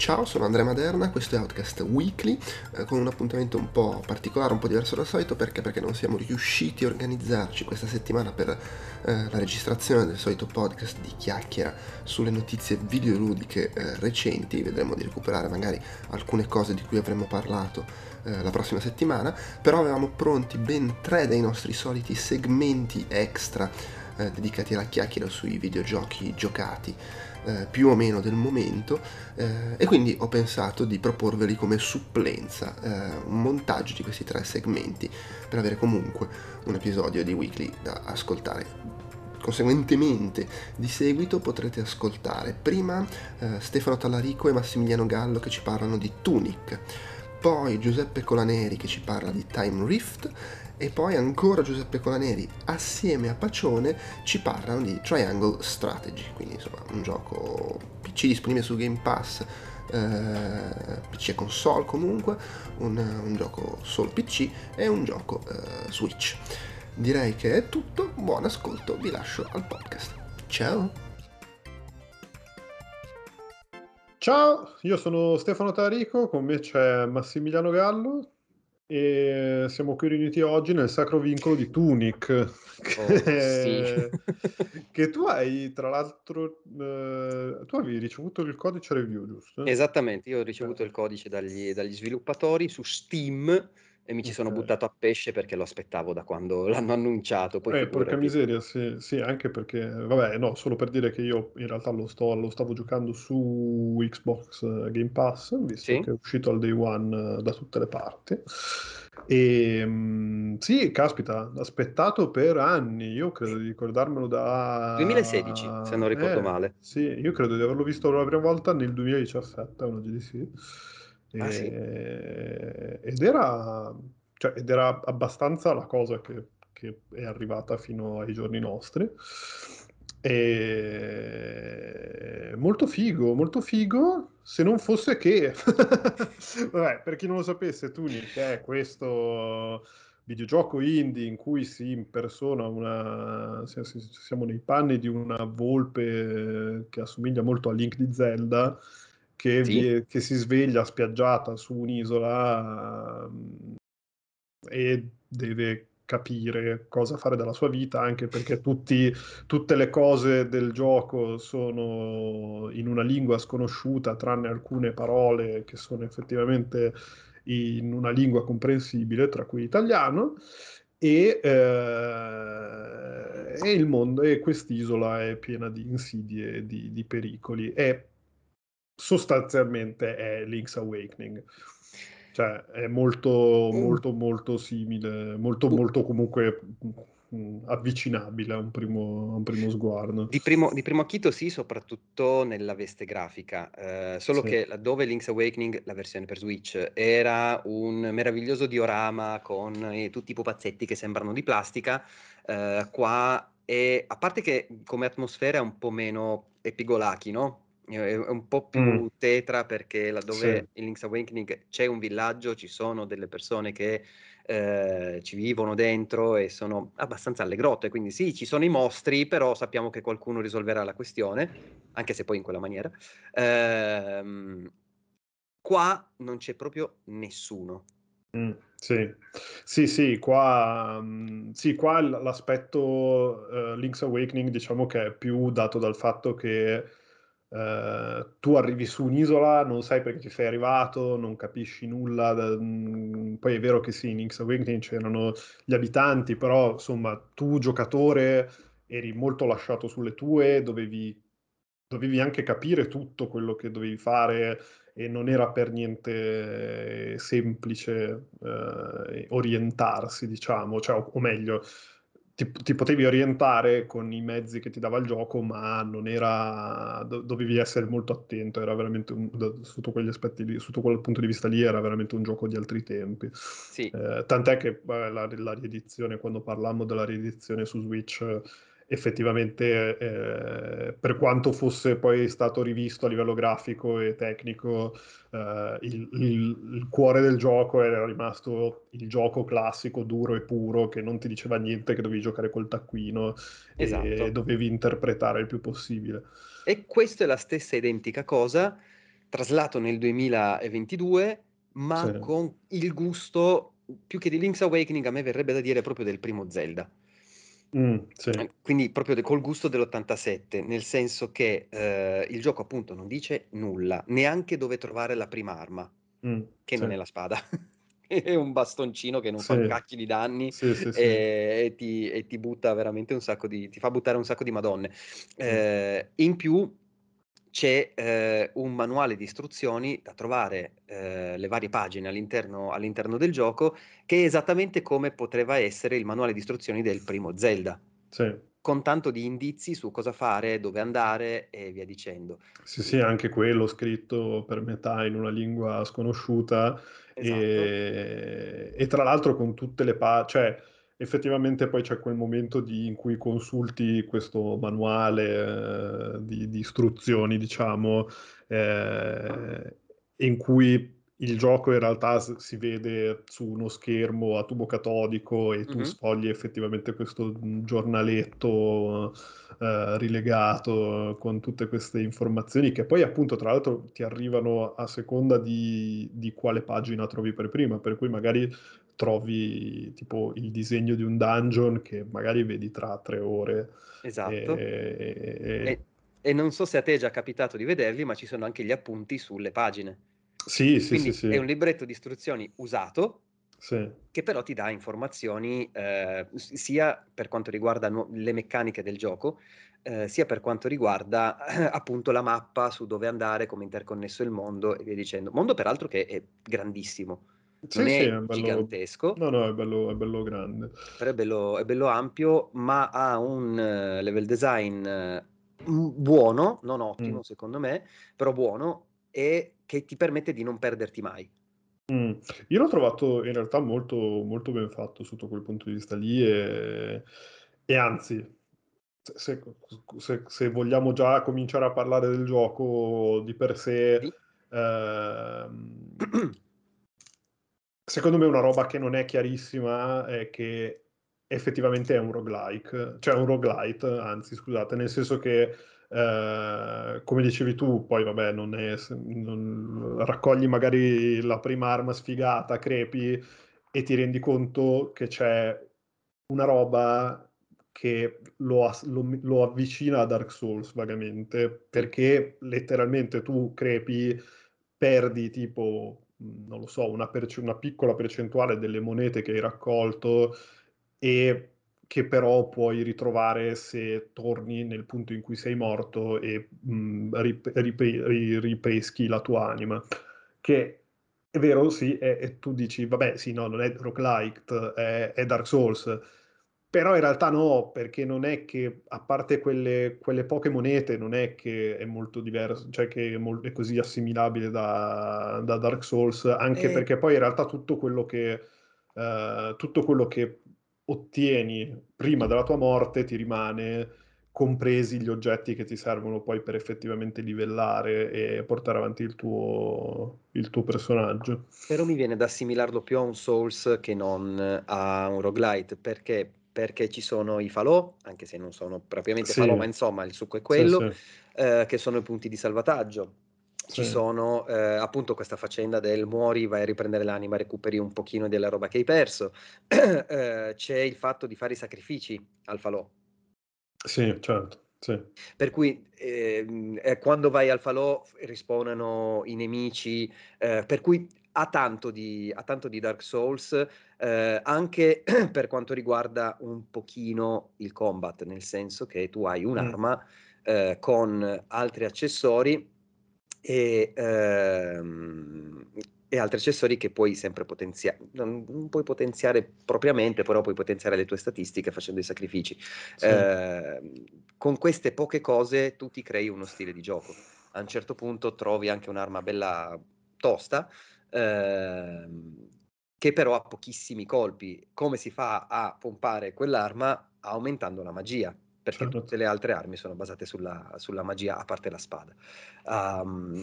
Ciao, sono Andrea Maderna, questo è Outcast Weekly, eh, con un appuntamento un po' particolare, un po' diverso dal solito, perché? Perché non siamo riusciti a organizzarci questa settimana per eh, la registrazione del solito podcast di chiacchiera sulle notizie videoludiche eh, recenti, vedremo di recuperare magari alcune cose di cui avremmo parlato eh, la prossima settimana, però avevamo pronti ben tre dei nostri soliti segmenti extra eh, dedicati alla chiacchiera sui videogiochi giocati eh, più o meno del momento eh, e quindi ho pensato di proporveli come supplenza, eh, un montaggio di questi tre segmenti per avere comunque un episodio di Weekly da ascoltare. Conseguentemente di seguito potrete ascoltare prima eh, Stefano Tallarico e Massimiliano Gallo che ci parlano di Tunic, poi Giuseppe Colaneri che ci parla di Time Rift e poi ancora Giuseppe Colaneri assieme a Pacione ci parlano di Triangle Strategy, quindi insomma un gioco PC disponibile su Game Pass, eh, PC e console comunque, un, un gioco solo PC e un gioco eh, Switch. Direi che è tutto, buon ascolto, vi lascio al podcast. Ciao! Ciao, io sono Stefano Tarico, con me c'è Massimiliano Gallo e siamo qui riuniti oggi nel sacro vincolo di Tunic, che, che tu hai tra l'altro, eh, tu avevi ricevuto il codice review, giusto? Esattamente, io ho ricevuto il codice dagli, dagli sviluppatori su Steam e mi ci sono buttato a pesce perché lo aspettavo da quando l'hanno annunciato. Poi Eh, porca miseria, sì, sì, anche perché, vabbè, no, solo per dire che io in realtà lo, sto, lo stavo giocando su Xbox eh, Game Pass, visto Sì. che è uscito al day one eh, da tutte le parti. E mm, sì, caspita, aspettato per anni, io credo di ricordarmelo da... 2016, se non ricordo Eh, male. Sì, io credo di averlo visto la prima volta nel 2017, una GDC. Ah, sì? E- Ed era, cioè, ed era abbastanza la cosa che, che è arrivata fino ai giorni nostri. E molto figo, molto figo, se non fosse che, vabbè, per chi non lo sapesse, Tunic è questo videogioco indie in cui si impersona una, si- si- siamo nei panni di una volpe che assomiglia molto a Link di Zelda, che, Sì. vie- che si sveglia spiaggiata su un'isola mm, e deve capire cosa fare della sua vita, anche perché tutti, tutte le cose del gioco sono in una lingua sconosciuta, tranne alcune parole che sono effettivamente in una lingua comprensibile, tra cui italiano. E, eh, e il mondo, e quest'isola è piena di insidie di, di pericoli. È sostanzialmente è Link's Awakening. Cioè, è molto, Mm. molto, molto simile, molto, Uh. molto comunque mm, avvicinabile a un primo, a un primo sguardo. Di primo, di primo acchito sì, soprattutto nella veste grafica, eh, solo Sì. che laddove Link's Awakening, la versione per Switch, era un meraviglioso diorama con eh, tutti i pupazzetti che sembrano di plastica, eh, qua è, a parte che come atmosfera è un po' meno epigolachi, no? È un po' più Mm. tetra perché laddove Sì. in Link's Awakening c'è un villaggio, ci sono delle persone che eh, ci vivono dentro e sono abbastanza allegrotte, quindi sì, ci sono i mostri, però sappiamo che qualcuno risolverà la questione, anche se poi in quella maniera. Ehm, qua non c'è proprio nessuno. Mm, sì. Sì, sì, qua, mm, sì, qua l'aspetto eh, Link's Awakening diciamo che è più dato dal fatto che eh, tu arrivi su un'isola, non sai perché ci sei arrivato, non capisci nulla. da- mm, poi è vero che sì, in Link's Awakening c'erano gli abitanti, però insomma tu giocatore eri molto lasciato sulle tue, dovevi, dovevi anche capire tutto quello che dovevi fare e non era per niente semplice eh, orientarsi, diciamo, cioè, o, o meglio, ti, ti potevi orientare con i mezzi che ti dava il gioco, ma non era, do- dovevi essere molto attento, era veramente un- sotto quegli aspetti lì, sotto quel punto di vista lì era veramente un gioco di altri tempi. Sì, Eh, tant'è che beh, la, la riedizione, quando parlammo della riedizione su Switch, eh, effettivamente eh, per quanto fosse poi stato rivisto a livello grafico e tecnico, eh, il, il, il, cuore del gioco era rimasto il gioco classico, duro e puro, che non ti diceva niente, che dovevi giocare col taccuino esatto. e dovevi interpretare il più possibile. E questa è la stessa identica cosa, traslato nel 2022, ma sì. con il gusto, più che di Link's Awakening, a me verrebbe da dire proprio del primo Zelda. Mm, sì. Eh, quindi proprio col gusto dell'87, nel senso che eh, il gioco appunto non dice nulla, neanche dove trovare la prima arma, mm, che sì. non è la spada. è un bastoncino che non sì. fa un cacchio di danni sì, sì, e, e, ti, e, ti, butta veramente un sacco di ti fa buttare un sacco di madonne. Eh, in più c'è eh, un manuale di istruzioni da trovare eh, le varie pagine all'interno, all'interno, del gioco, che è esattamente come poteva essere il manuale di istruzioni del primo Zelda. Sì. Con tanto di indizi su cosa fare, dove andare e via dicendo. Sì, sì, anche quello scritto per metà in una lingua sconosciuta esatto. e, e, tra l'altro con tutte le pagine, cioè effettivamente poi c'è quel momento di, in cui consulti questo manuale eh, di, di, istruzioni, diciamo, eh, in cui il gioco in realtà si vede su uno schermo a tubo catodico e tu mm-hmm. sfogli effettivamente questo giornaletto eh, rilegato con tutte queste informazioni che poi appunto tra l'altro ti arrivano a seconda di, di quale pagina trovi per prima, per cui magari trovi tipo il disegno di un dungeon che magari vedi tra tre ore. Esatto. E, e... e non so se a te è già capitato di vederli, ma ci sono anche gli appunti sulle pagine. Sì, sì, sì, sì. È un libretto di istruzioni usato, sì. che però ti dà informazioni eh, sia per quanto riguarda nu- le meccaniche del gioco, eh, sia per quanto riguarda appunto la mappa su dove andare, come interconnesso il mondo e via dicendo. Mondo peraltro che è grandissimo non sì, è, è bello... gigantesco. No, no, è bello, è bello grande. Però è bello, è bello, ampio, ma ha un uh, level design uh, buono, non ottimo mm. secondo me, però buono e che ti permette di non perderti mai. Mm. Io l'ho trovato in realtà molto, molto ben fatto sotto quel punto di vista lì e, e anzi, se, se, se, vogliamo già cominciare a parlare del gioco di per sé... Sì. Ehm, secondo me una roba che non è chiarissima è che effettivamente è un roguelike, cioè un roguelite, anzi scusate, nel senso che eh, come dicevi tu, poi vabbè, non è, non, raccogli magari la prima arma sfigata, crepi e ti rendi conto che c'è una roba che lo, lo, lo avvicina a Dark Souls vagamente, perché letteralmente tu crepi, perdi tipo non lo so, una, perce- una piccola percentuale delle monete che hai raccolto e che però puoi ritrovare se torni nel punto in cui sei morto e mh, rip- rip- ripeschi la tua anima. Che è vero, sì, e, tu dici, vabbè, sì, no, non è roguelike, è, è Dark Souls però in realtà no, perché non è che, a parte quelle, quelle poche monete, non è che è molto diverso, cioè che è, mol- è così assimilabile da, da, Dark Souls, anche e... perché poi in realtà tutto quello che, uh, tutto quello che ottieni prima della tua morte ti rimane, compresi gli oggetti che ti servono poi per effettivamente livellare e portare avanti il tuo, il tuo personaggio. Però mi viene da assimilarlo più a un Souls che non a un roguelite, perché perché ci sono i falò, anche se non sono propriamente sì. falò, ma insomma il succo è quello, sì, sì. Eh, che sono i punti di salvataggio. Ci sono eh, appunto questa faccenda del muori, vai a riprendere l'anima, recuperi un pochino della roba che hai perso. eh, c'è il fatto di fare i sacrifici al falò. Sì, certo. Sì. Per cui eh, quando vai al falò rispawnano i nemici, eh, per cui ha tanto di, ha tanto di Dark Souls, eh, anche per quanto riguarda un pochino il combat, nel senso che tu hai un'arma mm. eh, con altri accessori e, ehm, e, altri accessori che puoi sempre potenziare. Non, non, puoi potenziare propriamente, però puoi potenziare le tue statistiche facendo i sacrifici. Sì. Eh, con queste poche cose tu ti crei uno stile di gioco. A un certo punto trovi anche un'arma bella tosta Ehm, che però ha pochissimi colpi. Come si fa a pompare quell'arma? Aumentando la magia. perché Certo. tutte le altre armi sono basate sulla, sulla magia, a parte la spada. Um,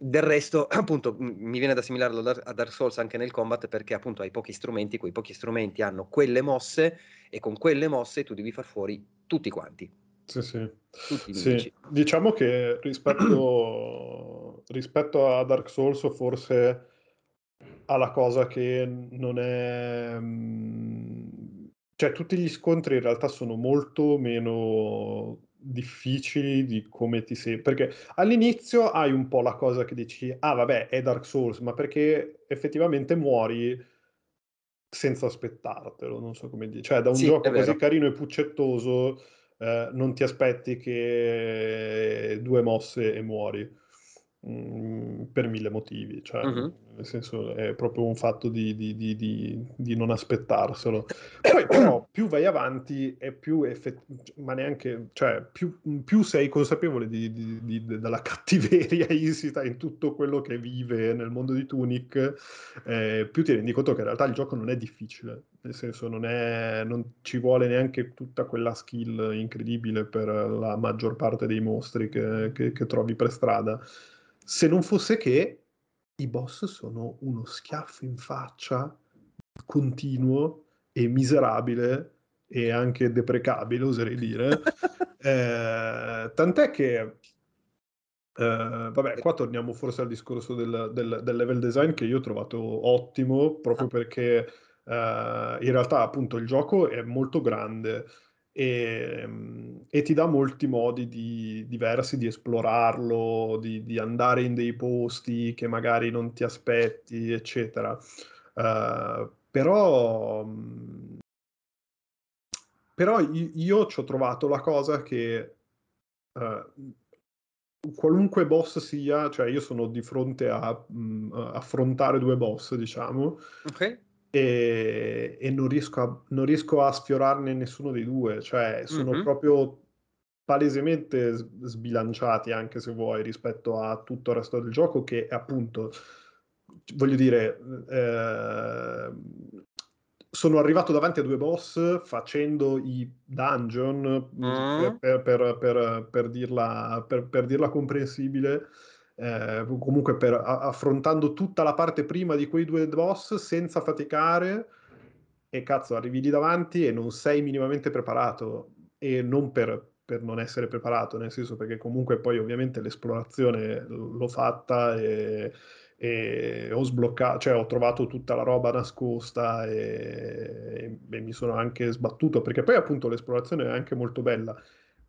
del resto, appunto, mi viene da assimilarlo a Dark Souls anche nel combat perché appunto hai pochi strumenti, quei pochi strumenti hanno quelle mosse e con quelle mosse tu devi far fuori tutti quanti, Sì, sì. tutti Sì, diciamo che rispetto, rispetto a Dark Souls forse ha la cosa che non è... mm, Cioè tutti gli scontri in realtà sono molto meno difficili di come ti sei... Perché all'inizio hai un po' la cosa che dici, ah vabbè, è Dark Souls, ma perché effettivamente muori senza aspettartelo, non so come dire. Cioè da un Sì, gioco così carino e puccettoso eh, non ti aspetti che due mosse e muori mm, per mille motivi, cioè Mhm. nel senso è proprio un fatto di, di- di- di- di non aspettarselo. Poi però più vai avanti e più effett- ma neanche, cioè più, più sei consapevole della cattiveria insita in tutto quello che vive nel mondo di Tunic, eh, più ti rendi conto che in realtà il gioco non è difficile, nel senso non, è, non ci vuole neanche tutta quella skill incredibile per la maggior parte dei mostri che, che- che trovi per strada. Se non fosse che i boss sono uno schiaffo in faccia continuo e miserabile e anche deprecabile, oserei dire. Eh, tant'è che, eh, vabbè, qua torniamo forse al discorso del, del- del level design che io ho trovato ottimo, proprio Ah. perché eh, in realtà appunto il gioco è molto grande e, mm, e ti dà molti modi di- diversi di esplorarlo, di, di andare in dei posti che magari non ti aspetti, eccetera. Eh, però, mm, però i- io ci ho trovato la cosa che eh, qualunque boss sia, cioè io sono di fronte a mm, a affrontare due boss, diciamo, Ok? E, e non riesco a, non riesco a sfiorarne nessuno dei due, cioè sono Mhm. proprio palesemente sbilanciati anche se vuoi rispetto a tutto il resto del gioco che appunto, voglio dire, eh, sono arrivato davanti a due boss facendo i dungeon Mm. per- per- per- per dirla, per- per dirla comprensibile eh, comunque per, a- affrontando tutta la parte prima di quei due boss senza faticare e cazzo arrivi lì davanti e non sei minimamente preparato e non per, per non essere preparato nel senso perché comunque poi ovviamente l'esplorazione l'ho fatta e, e ho sbloccato cioè ho trovato tutta la roba nascosta e, e mi sono anche sbattuto perché poi appunto l'esplorazione è anche molto bella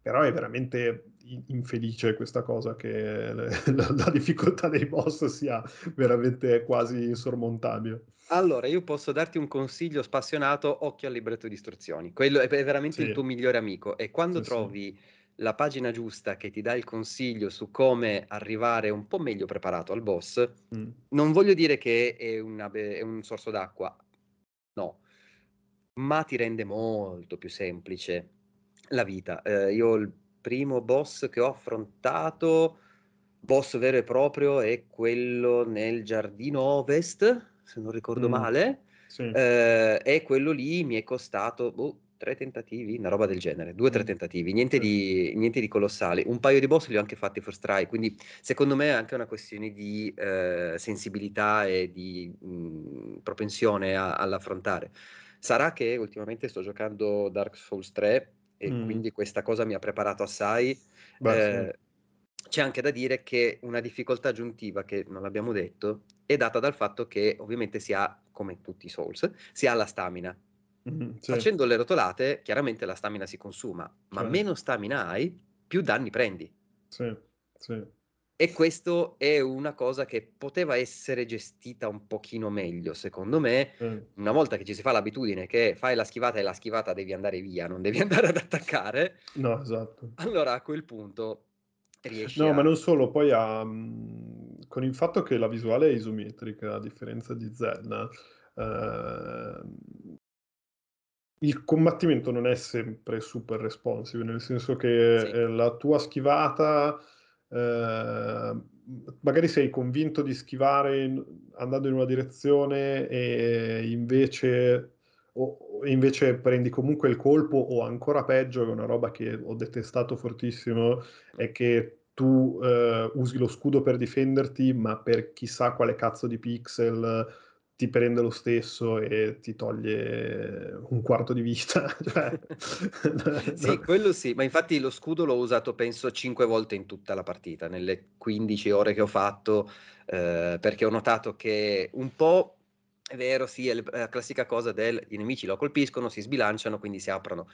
però è veramente infelice questa cosa che la, la difficoltà dei boss sia veramente quasi insormontabile. Allora, io posso darti un consiglio spassionato, occhio al libretto di istruzioni. Quello è è veramente il Sì. tuo migliore amico e quando Sì, sì. trovi la pagina giusta che ti dà il consiglio su come arrivare un po' meglio preparato al boss, Mm. non voglio dire che è, una è un sorso d'acqua, no, ma ti rende molto più semplice la vita. Eh, io il primo boss che ho affrontato, boss vero e proprio, è quello nel giardino ovest, se non ricordo Mm. male, Sì. eh, e quello lì mi è costato boh, tre tentativi, una roba del genere, due o tre Mm. tentativi, niente, Sì. di, niente di colossali. Un paio di boss li ho anche fatti first try, quindi secondo me è anche una questione di eh, sensibilità e di mh, propensione a- all'affrontare. Sarà che ultimamente sto giocando Dark Souls 3 e Mm. quindi questa cosa mi ha preparato assai. Beh, sì. Eh, c'è anche da dire che una difficoltà aggiuntiva, che non l'abbiamo detto, è data dal fatto che ovviamente si ha, come tutti i Souls, si ha la stamina. Mm, sì. Facendo le rotolate, chiaramente la stamina si consuma, ma Certo. meno stamina hai, più danni prendi. Sì, sì. E questo è una cosa che poteva essere gestita un pochino meglio, secondo me. sì. Una volta che ci si fa l'abitudine che fai la schivata e la schivata devi andare via, non devi andare ad attaccare, No, esatto. allora a quel punto riesci No, a... ma non solo, poi ha, mh, con il fatto che la visuale è isometrica, a differenza di Zelda, ehm, il combattimento non è sempre super responsive, nel senso che Sì. eh, la tua schivata, eh, magari sei convinto di schivare andando in una direzione e invece, o, invece prendi comunque il colpo o ancora peggio, è una roba che ho detestato fortissimo, è che tu eh, usi lo scudo per difenderti, ma per chissà quale cazzo di pixel ti prende lo stesso e ti toglie un quarto di vita. cioè, sì, quello sì, ma infatti lo scudo l'ho usato penso cinque volte in tutta la partita, nelle 15 ore che ho fatto, eh, perché ho notato che un po' è vero, sì, è la classica cosa del i nemici lo colpiscono, si sbilanciano, quindi si aprono.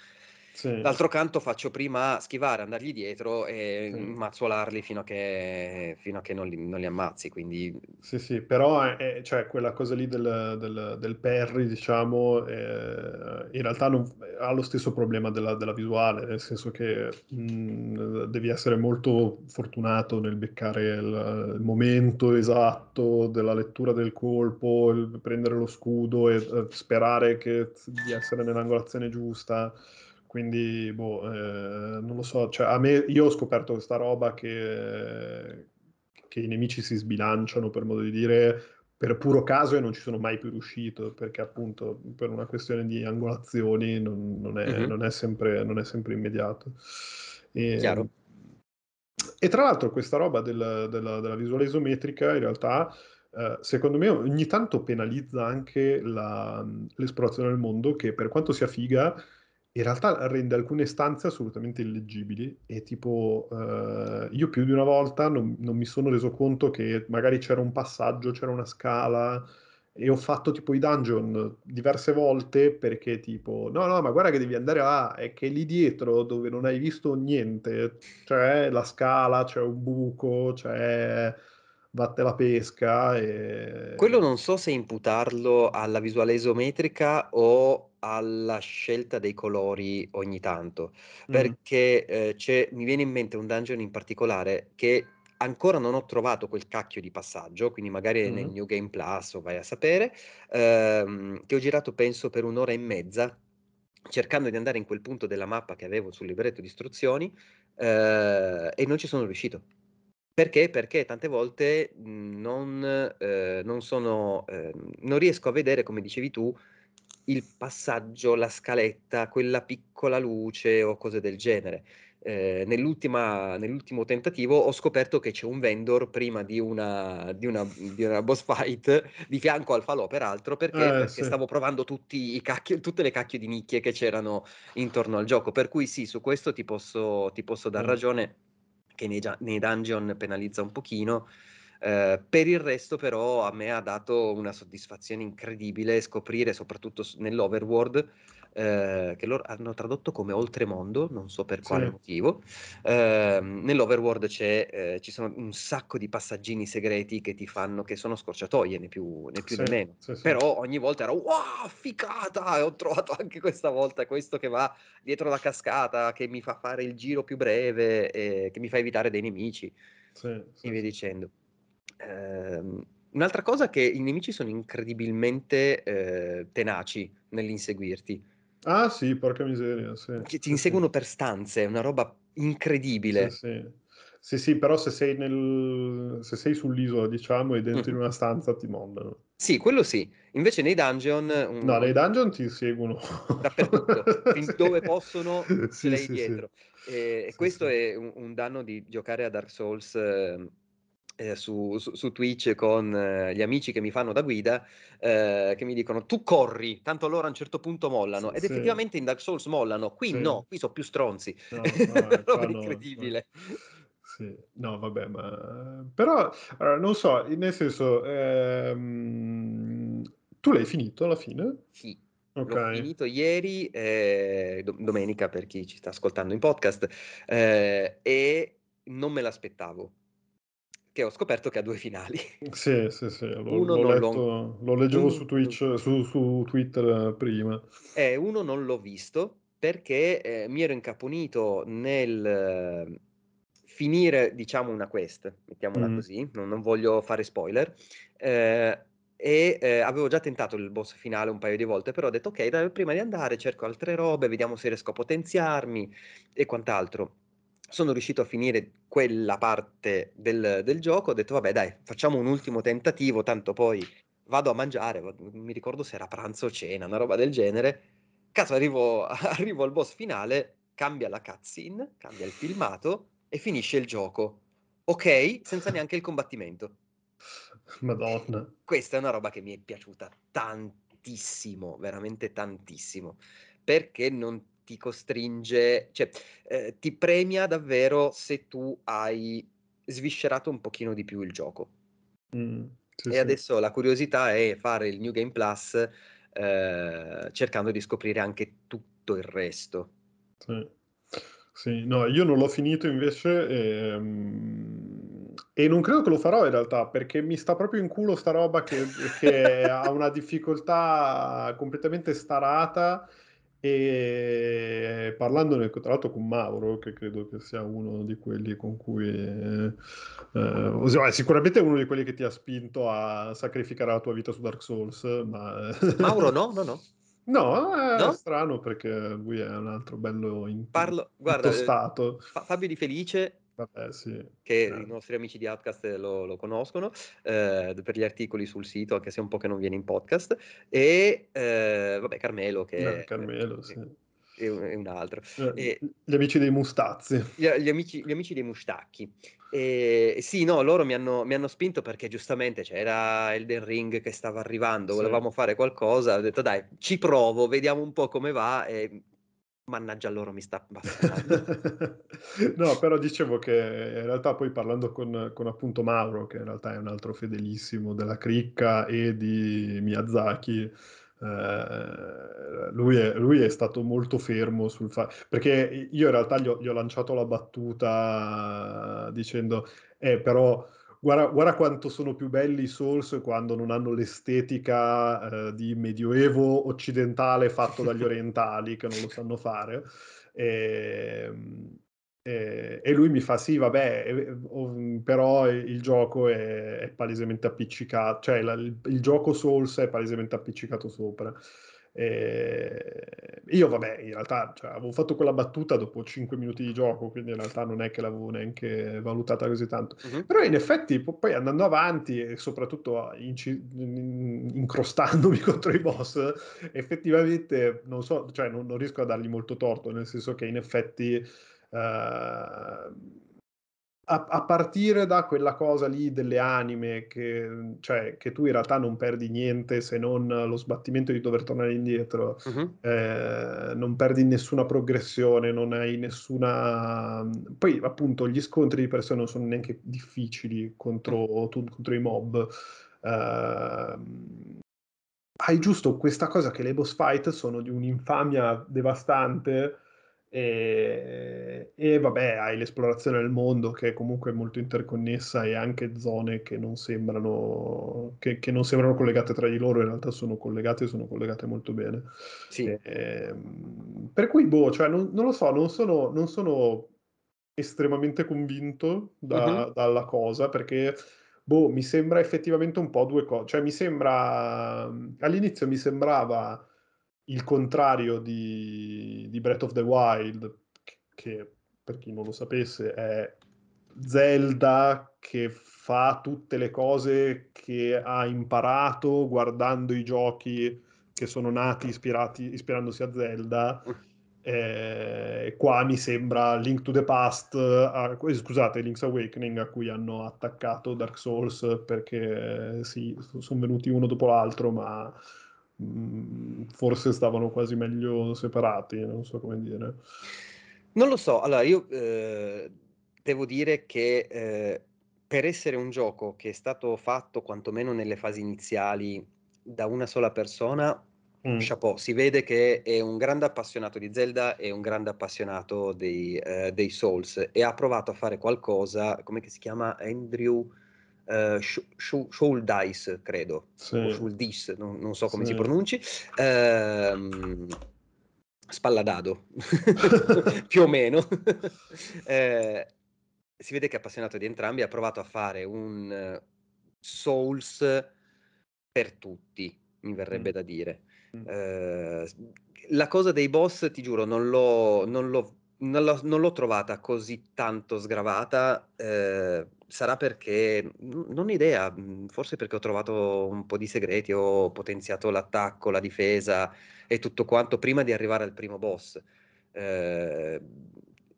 Sì. D'altro canto faccio prima schivare, andargli dietro e Sì. mazzolarli fino a che, fino a che non, li, non li ammazzi. Quindi Sì, sì, però è, è- cioè, quella cosa lì del, del- del parry, diciamo, eh, in realtà non- ha lo stesso problema della, della visuale, nel senso che mh, devi essere molto fortunato nel beccare il, il momento esatto della lettura del colpo, il prendere lo scudo e eh, sperare che- di essere nell'angolazione giusta. Quindi, boh, eh, non lo so, cioè, a me, io ho scoperto questa roba che, che i nemici si sbilanciano, per modo di dire, per puro caso e non ci sono mai più riuscito, perché appunto per una questione di angolazioni non, non è, Mhm. non è sempre, non è sempre immediato. E, Chiaro. e tra l'altro questa roba del- della, della visuale isometrica in realtà eh, secondo me ogni tanto penalizza anche la- l'esplorazione del mondo che per quanto sia figa in realtà rende alcune stanze assolutamente illeggibili e tipo eh, io più di una volta non, non mi sono reso conto che magari c'era un passaggio, c'era una scala e ho fatto tipo i dungeon diverse volte perché tipo no no ma guarda che devi andare là è che lì dietro dove non hai visto niente c'è la scala, c'è un buco, c'è vatte la pesca e... Quello non so se imputarlo alla visuale isometrica o alla scelta dei colori ogni tanto, Mm, perché eh, c'è- mi viene in mente un dungeon in particolare che ancora non ho trovato quel cacchio di passaggio, quindi magari è nel mm, New Game Plus o vai a sapere, ehm, che ho girato penso per un'ora e mezza cercando di andare in quel punto della mappa che avevo sul libretto di istruzioni eh, e non ci sono riuscito. Perché? Perché tante volte mh, non, eh, non sono, ehm, non riesco a vedere, come dicevi tu, il passaggio, la scaletta, quella piccola luce o cose del genere. Eh, nell'ultima- nell'ultimo tentativo ho scoperto che c'è un vendor prima di una, di una, di una boss fight di fianco al falò, peraltro, perché, Eh, perché sì. stavo provando tutti i cacchi- tutte le cacchio di nicchie che c'erano intorno al gioco. Per cui sì, su questo ti posso, ti posso dar Mm. ragione che nei, nei dungeon penalizza un pochino. Eh, per il resto, però, a me ha dato una soddisfazione incredibile scoprire, soprattutto nell'Overworld, eh, che loro hanno tradotto come oltremondo, non so per quale Sì. motivo. Ehm, nell'Overworld c'è, eh, ci sono un sacco di passaggini segreti che ti fanno, che sono scorciatoie, né più né, più né Sì, meno. sì. Però ogni volta ero wow, ficata! E ho trovato anche questa volta questo che va dietro la cascata, che mi fa fare il giro più breve, e che mi fa evitare dei nemici, e via dicendo. Ehm, un'altra cosa è che i nemici sono incredibilmente eh, tenaci nell'inseguirti, Ah sì, porca miseria, sì, che ti sì, sì. inseguono per stanze, è una roba Sì, incredibile. sì. Sì, sì, però se sei nel... se sei sull'isola, diciamo, e dentro in Mhm. una stanza ti mollano. Sì, quello sì. Invece nei dungeon, un- No, nei dungeon ti seguono. dappertutto, fin Sì. dove possono, Sì, l'hai sì, sì. dietro. E, Sì, questo sì. è un, un danno di giocare a Dark Souls eh, eh, su, su- su Twitch con eh, gli amici che mi fanno da guida, eh, che mi dicono tu corri, tanto loro a un certo punto mollano. Ed Sì, effettivamente in Dark Souls mollano, qui sì. no, qui sono più stronzi. No, no, Roba qua no. incredibile. Sì, no, vabbè, ma... Però, allora, non so, nel senso, ehm, tu l'hai finito alla fine? Sì, Ok. l'ho finito ieri, eh, do- domenica per chi ci sta ascoltando in podcast, eh, e non me l'aspettavo, che ho scoperto che ha due finali. Sì, sì, sì, l'ho, Uno l'ho non l'ho, letto, lo leggevo uno su Twitch, su, su Twitter eh, prima. Eh, uno non l'ho visto perché eh, mi ero incaponito nel eh, finire, diciamo, una quest, mettiamola Mm. così, non, non voglio fare spoiler, eh, e eh, avevo già tentato il boss finale un paio di volte, però ho detto ok, dai, prima di andare cerco altre robe, vediamo se riesco a potenziarmi e quant'altro. Sono riuscito a finire quella parte del, del gioco, ho detto vabbè dai, facciamo un ultimo tentativo, tanto poi vado a mangiare, mi ricordo se era pranzo o cena, una roba del genere, Caso arrivo, arrivo al boss finale, cambia la cutscene, cambia il filmato e finisce il gioco. Ok, senza neanche il combattimento. Madonna. Questa è una roba che mi è piaciuta tantissimo, veramente tantissimo, perché non ti costringe, cioè eh, ti premia davvero se tu hai sviscerato un pochino di più il gioco. Mm, sì, e sì. adesso la curiosità è fare il New Game Plus eh, cercando di scoprire anche tutto il resto. Sì. Sì, no, io non l'ho finito invece e, mm, e non credo che lo farò in realtà perché mi sta proprio in culo sta roba che, che ha una difficoltà completamente starata e parlandone tra l'altro con Mauro, che credo che sia uno di quelli con cui eh, eh, sicuramente è uno di quelli che ti ha spinto a sacrificare la tua vita su Dark Souls, ma Mauro no, no, no. No, è No? strano perché lui è un altro bello in Parlo, guarda, eh, Fabio Di Felice, Vabbè, sì. che Eh. i nostri amici di Outcast lo, lo conoscono eh, per gli articoli sul sito, anche se è un po' che non viene in podcast, e eh, vabbè, Carmelo, che Eh, Carmelo, che- sì. è, un, è un altro. Eh, E- Gli amici dei mustazzi. Gli, gli amici, gli amici dei Mustacchi. E, sì, no, loro mi hanno, mi hanno spinto perché giustamente c'era Elden Ring che stava arrivando, Sì. volevamo fare qualcosa, ho detto dai, ci provo, vediamo un po' come va e mannaggia loro mi sta bastando. No, però dicevo che in realtà poi parlando con, con appunto Mauro, che in realtà è un altro fedelissimo della cricca e di Miyazaki, eh, lui, è, lui è stato molto fermo sul fatto, perché io in realtà gli ho, gli ho lanciato la battuta dicendo, eh però... Guarda, guarda quanto sono più belli i Souls quando non hanno l'estetica eh, di medioevo occidentale fatto dagli orientali che non lo sanno fare. E, e- e lui mi fa: Sì, vabbè, eh, oh, però il gioco è, è palesemente appiccicato, cioè la- il, il gioco Souls è palesemente appiccicato sopra. E io, vabbè, in realtà cioè, avevo fatto quella battuta dopo 5 minuti di gioco, quindi in realtà non è che l'avevo neanche valutata così tanto. Mhm. Però in effetti po- poi andando avanti e soprattutto inci- in- incrostandomi contro i boss, effettivamente non so, cioè non, non riesco a dargli molto torto, nel senso che in effetti eh, a, a partire da quella cosa lì delle anime, che, cioè, che tu in realtà non perdi niente se non lo sbattimento di dover tornare indietro, Mhm. eh, non perdi nessuna progressione, non hai nessuna... Poi appunto gli scontri di per sé non sono neanche difficili contro, tu- contro i mob. Ehm, hai giusto questa cosa che le boss fight sono di un'infamia devastante e, e vabbè, hai l'esplorazione del mondo che è comunque molto interconnessa e anche zone che non sembrano, che, che non sembrano collegate tra di loro, in realtà sono collegate e sono collegate molto bene. Sì. Ehm, per cui, boh, cioè, non, non lo so, non sono, non sono estremamente convinto da- Mhm. dalla cosa perché, boh, mi sembra effettivamente un po' due cose. Cioè, mi sembra, all'inizio mi sembrava il contrario di, di Breath of the Wild, che, per chi non lo sapesse è Zelda che fa tutte le cose che ha imparato guardando i giochi che sono nati ispirati, ispirandosi a Zelda. Eh, qua mi sembra Link to the Past, a- eh, scusate, Link's Awakening a cui hanno attaccato Dark Souls perché eh, sì, sono venuti uno dopo l'altro, ma mm, forse stavano quasi meglio separati, non so come dire. Non lo so, allora io eh, devo dire che eh, per essere un gioco che è stato fatto quantomeno nelle fasi iniziali da una sola persona, Mm. chapeau, si vede che è un grande appassionato di Zelda e un grande appassionato dei, eh, dei Souls e ha provato a fare qualcosa, come si chiama Andrew eh, Sh- Sh- Shouldice, credo, Sì. o non, non so come Sì. si pronunci, ehm, Spalladado, più o meno. Eh, si vede che è appassionato di entrambi, ha provato a fare un eh, Souls per tutti, mi verrebbe Mm. da dire. Mm. Eh, la cosa dei boss, ti giuro, non l'ho, non l'ho non l'ho, non l'ho trovata così tanto sgravata, eh, sarà perché, non ho idea, mh, forse perché ho trovato un po' di segreti, ho potenziato l'attacco, la difesa e tutto quanto prima di arrivare al primo boss. Eh,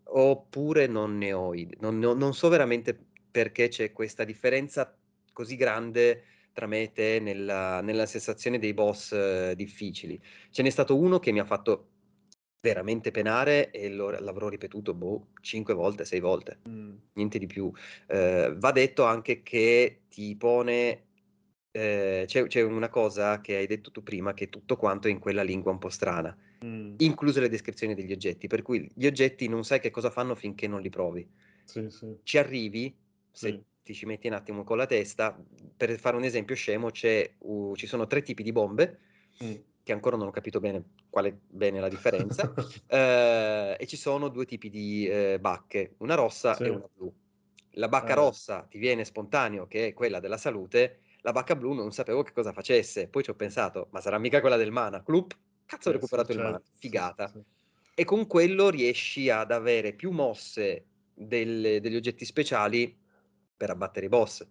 oppure non ne ho idea, non, ho- non so veramente perché c'è questa differenza così grande tra me e te nella, nella sensazione dei boss eh, difficili. Ce n'è stato uno che mi ha fatto veramente penare e lo- l'avrò ripetuto boh, 5 volte, 6 volte, Mm. niente di più. Eh, va detto anche che ti pone, eh, c'è, c'è una cosa che hai detto tu prima, che tutto quanto è in quella lingua un po' strana, Mm. incluse le descrizioni degli oggetti, per cui gli oggetti non sai che cosa fanno finché non li provi. Sì, sì. Ci arrivi, se Sì. ti ci metti un attimo con la testa, per fare un esempio scemo, c'è, uh, ci sono tre tipi di bombe, Mm. che ancora non ho capito bene qual è bene la differenza, eh, e ci sono due tipi di eh, bacche, una rossa Sì. e una blu. La bacca Eh. rossa ti viene spontaneo, che è quella della salute, la bacca blu non sapevo che cosa facesse, poi ci ho pensato, ma sarà mica quella del mana, clup, cazzo ho Eh, sì, recuperato il certo, mana, sì, figata. sì. E con quello riesci ad avere più mosse delle- degli oggetti speciali per abbattere i boss.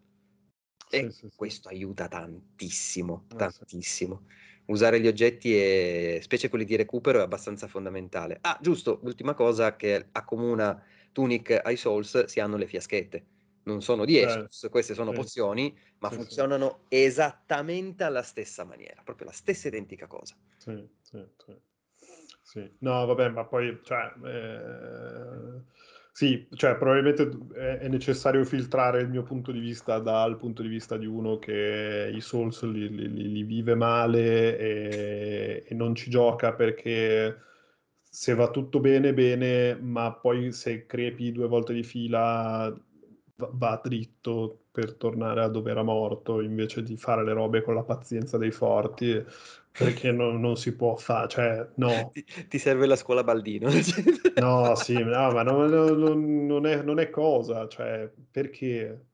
E Sì, sì, sì. questo aiuta tantissimo, sì. tantissimo. Usare gli oggetti, è, specie quelli di recupero, è abbastanza fondamentale. Ah, giusto, l'ultima cosa che accomuna Tunic ai Souls si hanno le fiaschette. Non sono di Eh, Estus, queste sono sì. pozioni, ma Sì, sì. funzionano esattamente alla stessa maniera, proprio la stessa identica cosa. Sì, sì, sì. Sì. No, vabbè, ma poi, cioè, eh, sì, cioè, probabilmente è, è necessario filtrare il mio punto di vista dal punto di vista di uno che i Souls li- li- li vive male e, e non ci gioca perché se va tutto bene, bene, ma poi se crepi due volte di fila va, dritto per tornare a dove era morto invece di fare le robe con la pazienza dei forti perché non, non si può fare, cioè no, Ti, ti serve la scuola Baldino. no, sì, no, ma non, non- non è, non è cosa, cioè perché?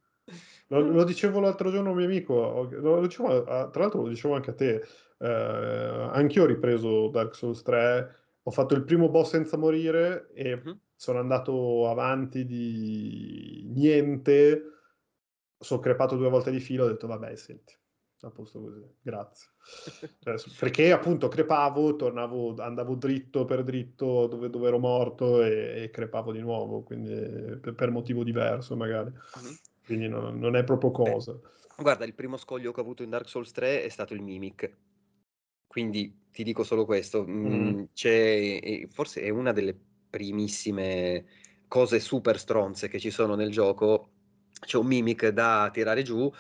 Lo, lo dicevo l'altro giorno a un mio amico, lo dicevo a- tra l'altro lo dicevo anche a te, eh, anch'io ho ripreso Dark Souls 3, ho fatto il primo boss senza morire e Mhm. sono andato avanti di niente, sono crepato due volte di fila, ho detto vabbè, senti, a posto così, grazie. Cioè, perché appunto crepavo, tornavo, andavo dritto per dritto dove, dove ero morto e, e crepavo di nuovo, quindi per, per motivo diverso magari. Mhm. Quindi non, non è proprio Beh, cosa. Guarda, il primo scoglio che ho avuto in Dark Souls 3 è stato il Mimic. Quindi ti dico solo questo. mm, c'è, forse è una delle primissime cose super stronze che ci sono nel gioco. C'è un Mimic da tirare giù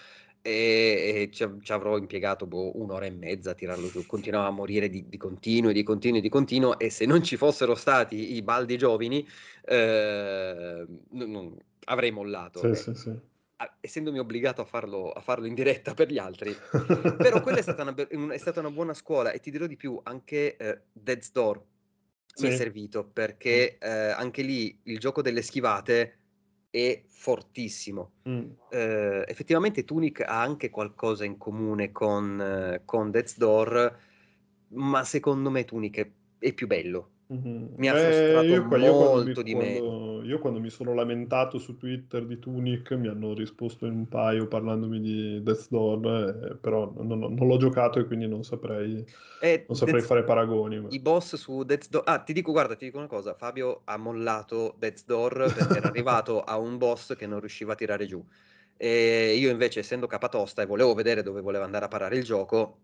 e, e ci, ci avrò impiegato boh, un'ora e mezza a tirarlo giù. Continuava a morire di, di continuo, e di continuo, e di continuo. E se non ci fossero stati i baldi giovani, eh, non- non- avrei mollato. Sì, Eh, sì, sì. Essendomi obbligato a farlo, a farlo in diretta per gli altri. Però quella è stata una, è stata una buona scuola e ti dirò di più, anche eh, Dead's Door mi è Sì. servito perché eh, anche lì il gioco delle schivate è fortissimo. Mm. Eh, effettivamente Tunic ha anche qualcosa in comune con, eh, con Death's Door, ma secondo me Tunic è, è più bello. Mhm. Mi ha Eh, frustrato io, qua- io quando molto di meno. Quando- io quando mi sono lamentato su Twitter di Tunic mi hanno risposto in un paio parlandomi di Death Door, eh, però non, non- non l'ho giocato e quindi non saprei, E non saprei Death's- fare paragoni. ma- I boss su Death's Door. Ah, ti dico, guarda, ti dico una cosa. Fabio ha mollato Death's Door perché era arrivato a un boss che non riusciva a tirare giù. E io invece, essendo capatosta e volevo vedere dove voleva andare a parare il gioco,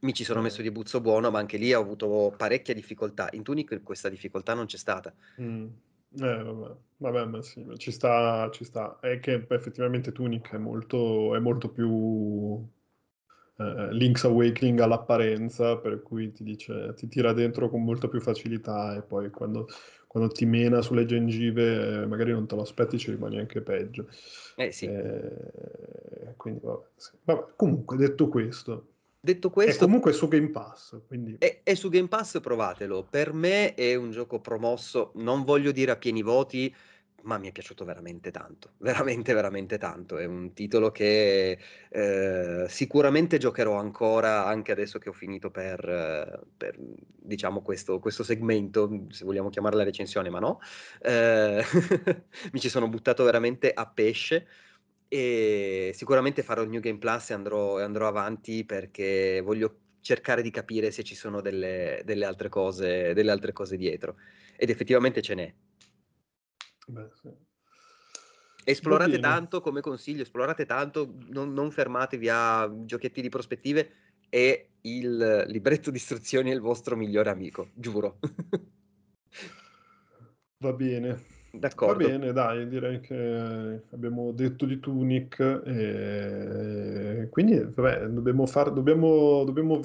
mi ci sono Eh. messo di buzzo buono, ma anche lì ho avuto parecchia difficoltà. In Tunic questa difficoltà non c'è stata. Mm. Eh, vabbè. Vabbè, ma sì, ma ci sta, ci sta. È che effettivamente Tunic è molto, è molto più eh, Link's Awakening all'apparenza, per cui ti dice, ti tira dentro con molta più facilità e poi quando, quando ti mena sulle gengive eh, magari non te lo aspetti, ci rimani anche peggio. Eh sì. Eh, quindi vabbè, sì. Vabbè, comunque, detto questo, Detto è questo, comunque su Game Pass, quindi... E, e su Game Pass provatelo. Per me è un gioco promosso, non voglio dire a pieni voti, ma mi è piaciuto veramente tanto, veramente, veramente tanto. È un titolo che eh, sicuramente giocherò ancora anche adesso che ho finito per, per diciamo, questo, questo, segmento, se vogliamo chiamarla recensione, ma no. Eh, mi ci sono buttato veramente a pesce e sicuramente farò il New Game Plus e andrò, e andrò avanti perché voglio cercare di capire se ci sono delle, delle, altre, cose, delle altre cose dietro. Ed effettivamente ce n'è. Beh, sì. Esplorate tanto come consiglio, esplorate tanto, non, non, fermatevi a giochetti di prospettive e il libretto di istruzioni è il vostro migliore amico, giuro. Va bene. D'accordo. Va bene, dai, direi che abbiamo detto di Tunic e quindi vabbè, dobbiamo, far, dobbiamo, dobbiamo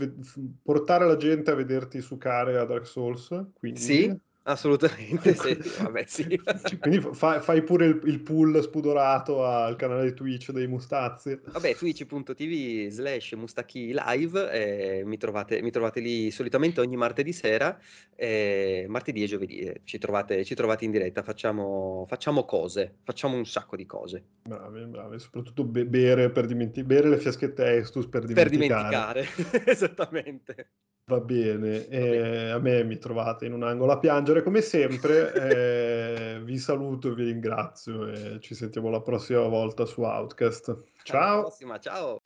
portare la gente a vederti su care a Dark Souls. Quindi... Sì, Assolutamente sì, vabbè sì. Quindi fai, fai pure il, il, pool spudorato al canale Twitch dei Mustazzi. Vabbè, twitch.tv slash Mustacchi live, eh, mi, trovate, mi, trovate, lì solitamente ogni martedì sera, eh, martedì e giovedì, eh, ci, trovate, ci, trovate, in diretta, facciamo, facciamo, cose, facciamo un sacco di cose. Bravi, bravi, soprattutto be- bere, per dimenti- bere le fiaschette Estus per dimenticare. Per dimenticare, esattamente. Va bene, eh, a me mi trovate in un angolo a piangere come sempre, eh, vi saluto e vi ringrazio e ci sentiamo la prossima volta su Outcast. Ciao! Alla prossima, ciao!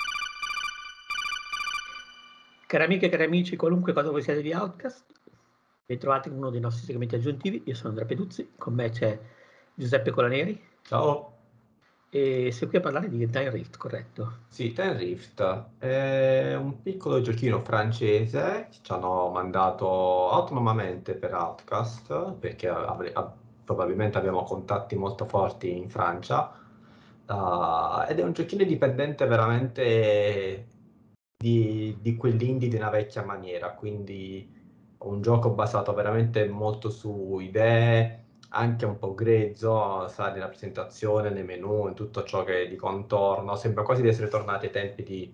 Cari amiche e cari amici, qualunque cosa voi siete di Outcast, vi trovate in uno dei nostri segmenti aggiuntivi. Io sono Andrea Peduzzi, con me c'è Giuseppe Colaneri. Ciao! E sei qui a parlare di Time Rift, corretto? Sì, Time Rift è un piccolo giochino francese che ci hanno mandato autonomamente per Outcast perché avre- a- probabilmente abbiamo contatti molto forti in Francia uh, ed è un giochino indipendente veramente di, di quell'indie di una vecchia maniera, quindi un gioco basato veramente molto su idee anche un po' grezzo, sa, nella presentazione, nei menu, in tutto ciò che è di contorno. Sembra quasi di essere tornati ai tempi di,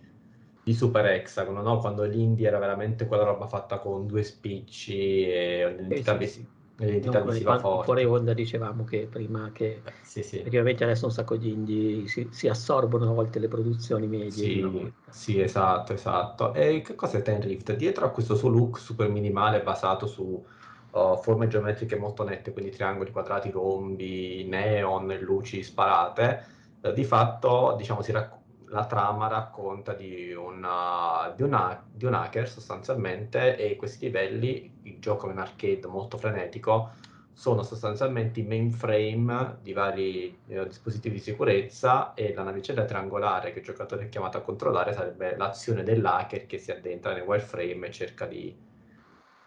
di Super Hexagon, no? quando l'indie era veramente quella roba fatta con due spicci e l'identità, sì, visi- l'identità Dunque, visiva forte. Fuori onda dicevamo che prima che Beh, sì, sì. effettivamente adesso un sacco di indie si, si assorbono a volte le produzioni medie. Sì, sì, esatto, esatto. E che cos'è Ten Rift? Dietro a questo suo look super minimale basato su uh, forme geometriche molto nette, quindi triangoli, quadrati, rombi, neon, luci sparate, eh, di fatto diciamo, la trama racconta di, una, di, una, di un hacker sostanzialmente e questi livelli, il gioco è un arcade molto frenetico, sono sostanzialmente i mainframe di vari eh, dispositivi di sicurezza e la navicella triangolare che il giocatore è chiamato a controllare sarebbe l'azione dell'hacker che si addentra nel wireframe e cerca di,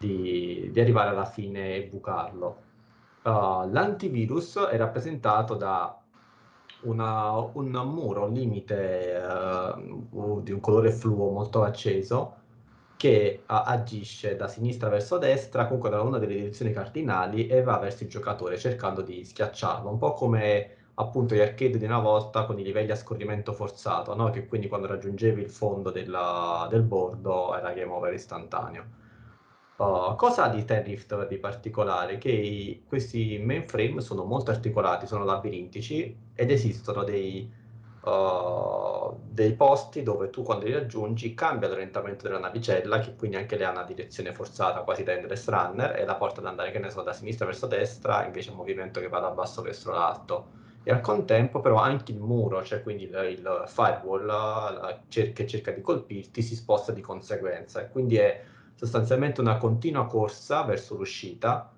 di, di arrivare alla fine e bucarlo. Uh, l'antivirus è rappresentato da una, un muro limite uh, di un colore fluo molto acceso che uh, agisce da sinistra verso destra, comunque da una delle direzioni cardinali e va verso il giocatore cercando di schiacciarlo, un po' come appunto gli arcade di una volta con i livelli a scorrimento forzato, no? che quindi quando raggiungevi il fondo della, del bordo era game over istantaneo. Uh, cosa ha di Ten Rift di particolare? Che i, questi mainframe sono molto articolati, sono labirintici ed esistono dei, uh, dei posti dove tu quando li raggiungi cambia l'orientamento della navicella, che quindi anche lei ha una direzione forzata, quasi da Endless Runner, e la porta ad andare, che ne so, da sinistra verso destra, invece un movimento che va da basso verso l'alto. E al contempo però anche il muro, cioè quindi il, il firewall la, cer- che cerca di colpirti, si sposta di conseguenza. E quindi è sostanzialmente una continua corsa verso l'uscita.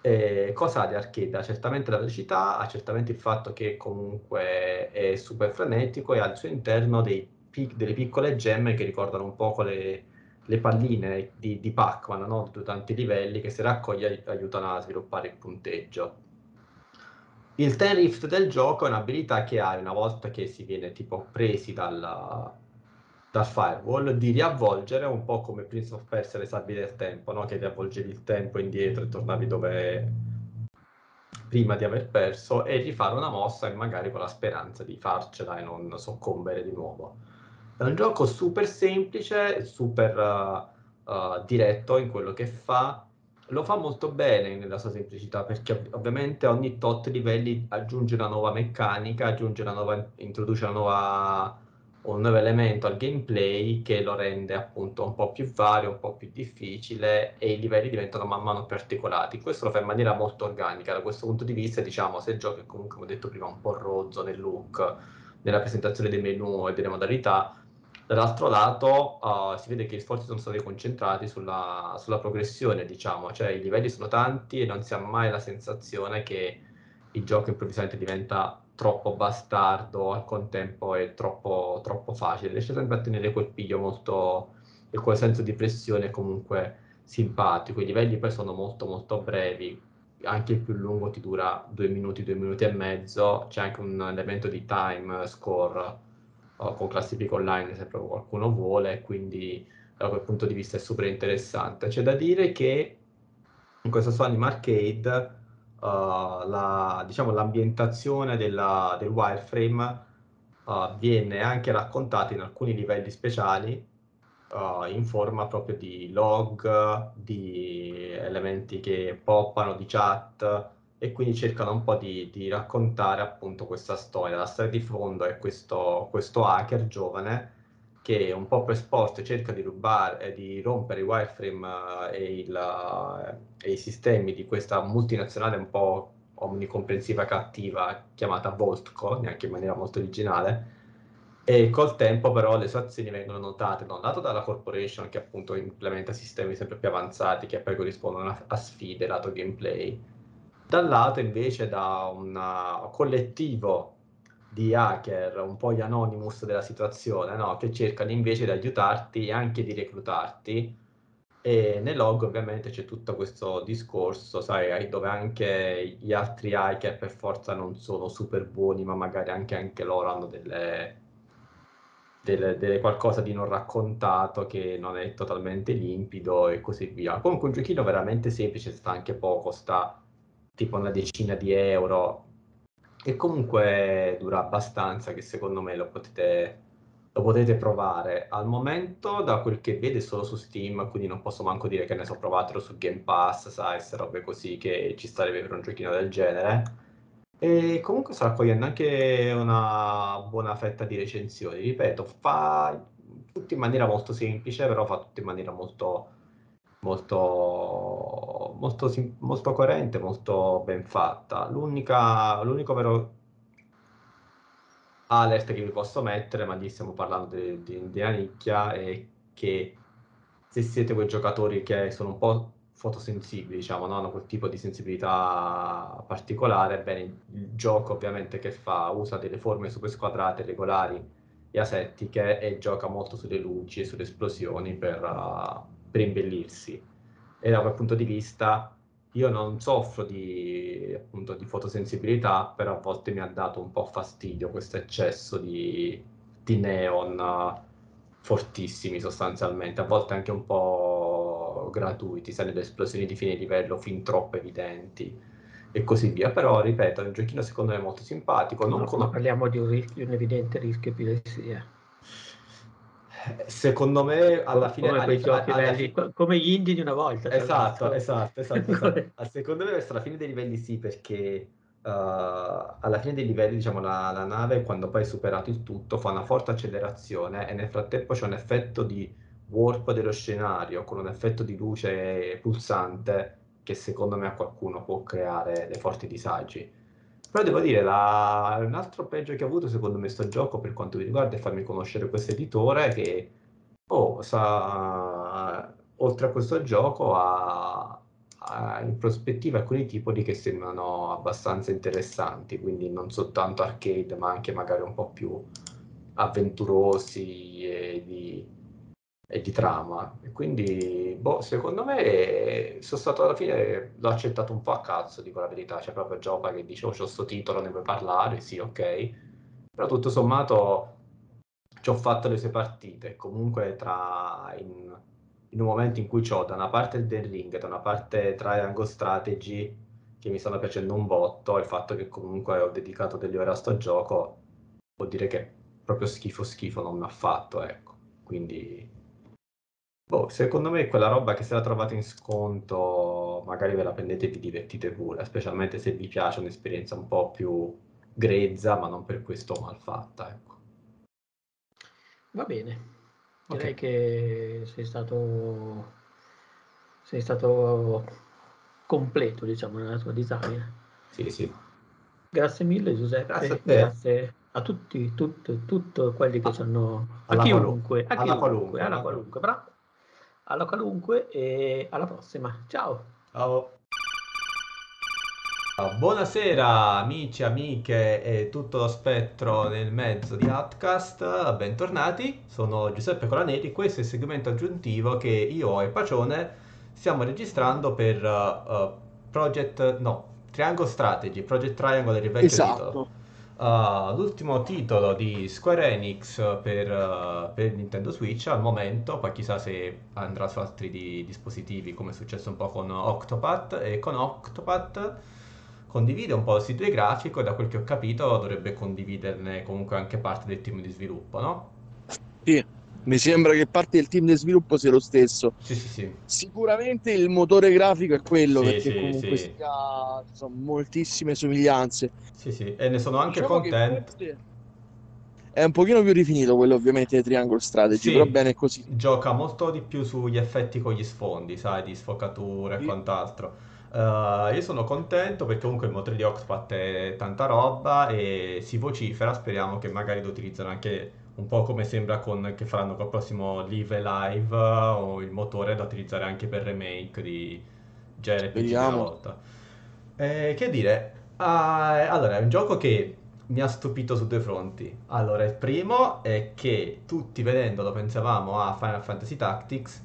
E cosa di arcade? Ha certamente la velocità, ha certamente il fatto che comunque è super frenetico e al suo interno dei delle piccole gemme che ricordano un po' le, le palline di, di Pac-Man, no? di tanti livelli che se raccogli ai- aiutano a sviluppare il punteggio. Il Ten Rift del gioco è un'abilità che hai una volta che si viene tipo presi dalla, dal firewall di riavvolgere un po' come Prince of Persia le sabbie del tempo, no? che riavvolgevi il tempo indietro e tornavi dove prima di aver perso e rifare una mossa e magari con la speranza di farcela e non soccombere di nuovo. È un gioco super semplice, super uh, uh, diretto in quello che fa, lo fa molto bene nella sua semplicità perché ov- ovviamente ogni tot livelli aggiunge una nuova meccanica, aggiunge una nuova, introduce una nuova, un nuovo elemento al gameplay che lo rende appunto un po' più vario, un po' più difficile e i livelli diventano man mano più articolati. Questo lo fa in maniera molto organica. Da questo punto di vista, diciamo, se il gioco è comunque, come ho detto prima, un po' rozzo nel look, nella presentazione dei menu e delle modalità, Dall'altro lato uh, si vede che gli sforzi sono stati concentrati sulla, sulla, progressione, diciamo, cioè i livelli sono tanti e non si ha mai la sensazione che il gioco improvvisamente diventa troppo bastardo, al contempo è troppo, troppo facile, riesce sempre a tenere quel piglio molto e quel senso di pressione comunque simpatico. I livelli poi sono molto molto brevi, anche il più lungo ti dura due minuti, due minuti e mezzo, c'è anche un elemento di time score con classifica online se proprio qualcuno vuole, quindi da quel punto di vista è super interessante. C'è da dire che in questo suo Anime Arcade uh, la, diciamo, l'ambientazione della, del wireframe uh, viene anche raccontata in alcuni livelli speciali uh, in forma proprio di log, di elementi che poppano, di chat, e quindi cercano un po' di, di, raccontare appunto questa storia. La storia di fondo è questo, questo hacker giovane che un po' per sport cerca di rubare, di rompere i wireframe uh, e, il, uh, e, i sistemi di questa multinazionale un po' omnicomprensiva cattiva chiamata Voltco, neanche in maniera molto originale, e col tempo però le sue azioni vengono notate da un lato dalla corporation che appunto implementa sistemi sempre più avanzati che poi corrispondono a, a sfide lato gameplay, dal lato invece da un collettivo di hacker, un po' gli anonymous della situazione, no? che cercano invece di aiutarti e anche di reclutarti. E nel log ovviamente c'è tutto questo discorso, sai, dove anche gli altri hacker per forza non sono super buoni, ma magari anche, anche loro hanno delle, delle, delle, qualcosa di non raccontato che non è totalmente limpido e così via. Comunque un giochino veramente semplice, sta anche poco, sta tipo una decina di euro e comunque dura abbastanza che secondo me lo potete, lo potete provare. Al momento da quel che vede solo su Steam, quindi non posso manco dire che ne so provatelo su Game Pass, sai, queste robe così che ci starebbe per un giochino del genere. E comunque sta raccogliendo anche una buona fetta di recensioni. Ripeto, fa tutto in maniera molto semplice, però fa tutto in maniera molto molto, molto, molto coerente, molto ben fatta. L'unica, l'unico vero alert che vi posso mettere, ma lì stiamo parlando di, di, di una nicchia, è che se siete quei giocatori che sono un po' fotosensibili, diciamo, no? hanno quel tipo di sensibilità particolare, bene, il gioco ovviamente che fa usa delle forme super squadrate, regolari e asettiche e gioca molto sulle luci e sulle esplosioni per, uh, per imbellirsi. E da quel punto di vista io non soffro di, appunto, di fotosensibilità, però a volte mi ha dato un po' fastidio questo eccesso di, di neon fortissimi sostanzialmente, a volte anche un po' gratuiti, sai, le esplosioni di fine livello fin troppo evidenti e così via. Però, ripeto, è un giochino secondo me molto simpatico. Non no, con... Parliamo di un, rischio, un evidente rischio epilessia. Secondo me alla fine... Come, alla, giochi alla, belli, come gli indie di una volta. Esatto, esatto, esatto, esatto. Secondo me verso la fine dei livelli sì, perché uh, alla fine dei livelli, diciamo, la, la, nave quando poi hai superato il tutto fa una forte accelerazione e nel frattempo c'è un effetto di warp dello scenario con un effetto di luce pulsante che secondo me a qualcuno può creare dei forti disagi. Però devo dire, la... un altro peggio che ha avuto secondo me sto gioco per quanto mi riguarda è farmi conoscere questo editore che, oh, sa... oltre a questo gioco ha... ha in prospettiva alcuni titoli che sembrano abbastanza interessanti, quindi non soltanto arcade ma anche magari un po' più avventurosi e di e di trama. Quindi, boh, secondo me sono stato alla fine, l'ho accettato un po' a cazzo, dico la verità. C'è proprio Giopa che dice, oh, c'ho sto titolo, ne vuoi parlare? Sì, ok. Però tutto sommato ci ho fatto le sue partite. Comunque tra... In, in un momento in cui ho da una parte il The Ring, da una parte Triangle Strategy, che mi stanno piacendo un botto, il fatto che comunque ho dedicato delle ore a sto gioco, vuol dire che proprio schifo schifo non mi ha fatto, ecco. Quindi Boh, secondo me quella roba che se la trovate in sconto, magari ve la prendete e vi divertite pure, specialmente se vi piace un'esperienza un po' più grezza, ma non per questo mal fatta, ecco. Va bene, direi che sei stato, sei stato completo, diciamo, nella tua disamina. Sì, sì. Grazie mille Giuseppe, Grazie a te. grazie a tutti, tutti, tutti quelli che ci hanno, a Alla chiunque, a alla chiunque, qualunque, alla alla qualunque, bravo, alla qualunque e alla prossima. Ciao. Ciao. Buonasera amici, amiche e tutto lo spettro nel mezzo di Outcast, bentornati, sono Giuseppe Colaneri, questo è il segmento aggiuntivo che io e Pacione stiamo registrando per uh, Project, no, Triangle Strategy, Project Triangle il vecchio titolo. Esatto. Uh, l'ultimo titolo di Square Enix per, uh, per Nintendo Switch al momento, poi chissà se andrà su altri di- dispositivi come è successo un po' con Octopath e con Octopath condivide un po' il sito di grafico e da quel che ho capito dovrebbe condividerne comunque anche parte del team di sviluppo, no? Sì, mi sembra che parte del team di sviluppo sia lo stesso. Sì, sì, sì. Sicuramente il motore grafico è quello, perché comunque sia, ci sono moltissime somiglianze. Sì, sì, e ne sono anche Diciamo contento. È un pochino più rifinito quello ovviamente di Triangle Strategy, però bene così. Gioca molto di più sugli effetti con gli sfondi, sai, di sfocatura e quant'altro. Eh, io sono contento perché comunque il motore di Octopath è tanta roba e si vocifera, speriamo che magari lo utilizzano anche un po' come sembra con, che faranno col prossimo Live Live o il motore da utilizzare anche per remake di JRPG Speriamo. volta. Eh, che dire, ah, allora è un gioco che mi ha stupito su due fronti. Allora, il primo è che tutti vedendolo pensavamo a Final Fantasy Tactics,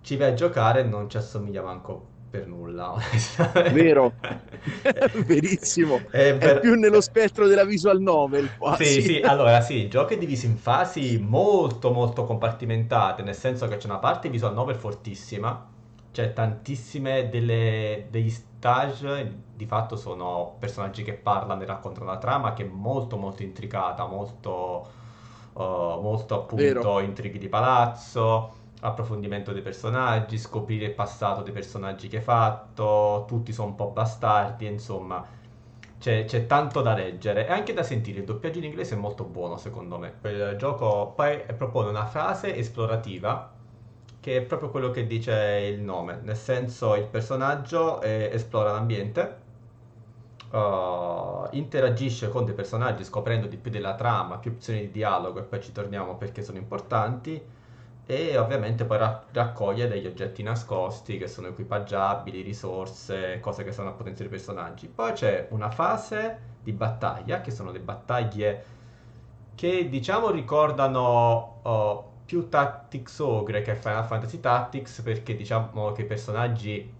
ci vai a giocare e non ci assomiglia manco per nulla. Vero. Verissimo. È È per- più nello spettro della visual novel quasi. Sì, sì, allora sì, il gioco è diviso in fasi molto molto compartimentate, nel senso che c'è una parte visual novel fortissima, c'è tantissime delle, degli stage, di fatto sono personaggi che parlano e raccontano la trama che è molto molto intricata, molto, eh, molto appunto Vero. intrighi di palazzo, approfondimento dei personaggi, scoprire il passato dei personaggi che hai fatto, tutti sono un po' bastardi, insomma c'è, c'è tanto da leggere e anche da sentire. Il doppiaggio in inglese è molto buono, secondo me. Il gioco poi propone una frase esplorativa che è proprio quello che dice il nome, nel senso il personaggio eh, esplora l'ambiente, uh, interagisce con dei personaggi scoprendo di più della trama, più opzioni di dialogo e poi ci torniamo perché sono importanti e ovviamente poi ra- raccoglie degli oggetti nascosti che sono equipaggiabili, risorse, cose che sono a potenziare i personaggi. Poi c'è una fase di battaglia, che sono le battaglie che diciamo ricordano oh, più Tactics Ogre che Final Fantasy Tactics perché diciamo che i personaggi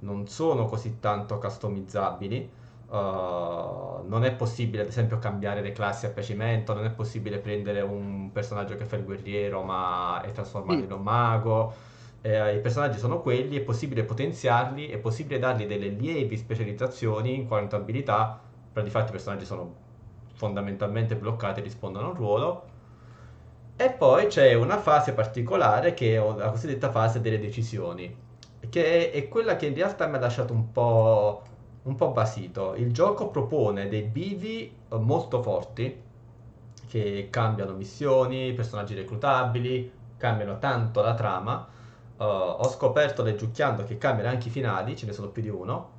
non sono così tanto customizzabili. Uh, non è possibile, ad esempio, cambiare le classi a piacimento. Non è possibile prendere un personaggio che fa il guerriero ma e trasformarlo Sì. in un mago. Eh, I personaggi sono quelli, è possibile potenziarli, è possibile dargli delle lievi specializzazioni in quanto abilità, però di fatto i personaggi sono fondamentalmente bloccati e rispondono a un ruolo. E poi c'è una fase particolare che è la cosiddetta fase delle decisioni, che è quella che in realtà mi ha lasciato un po', un po' basito. Il gioco propone dei bivi eh, molto forti che cambiano missioni, personaggi reclutabili, cambiano tanto la trama. Uh, ho scoperto leggiucchiando che cambiano anche i finali, ce ne sono più di uno.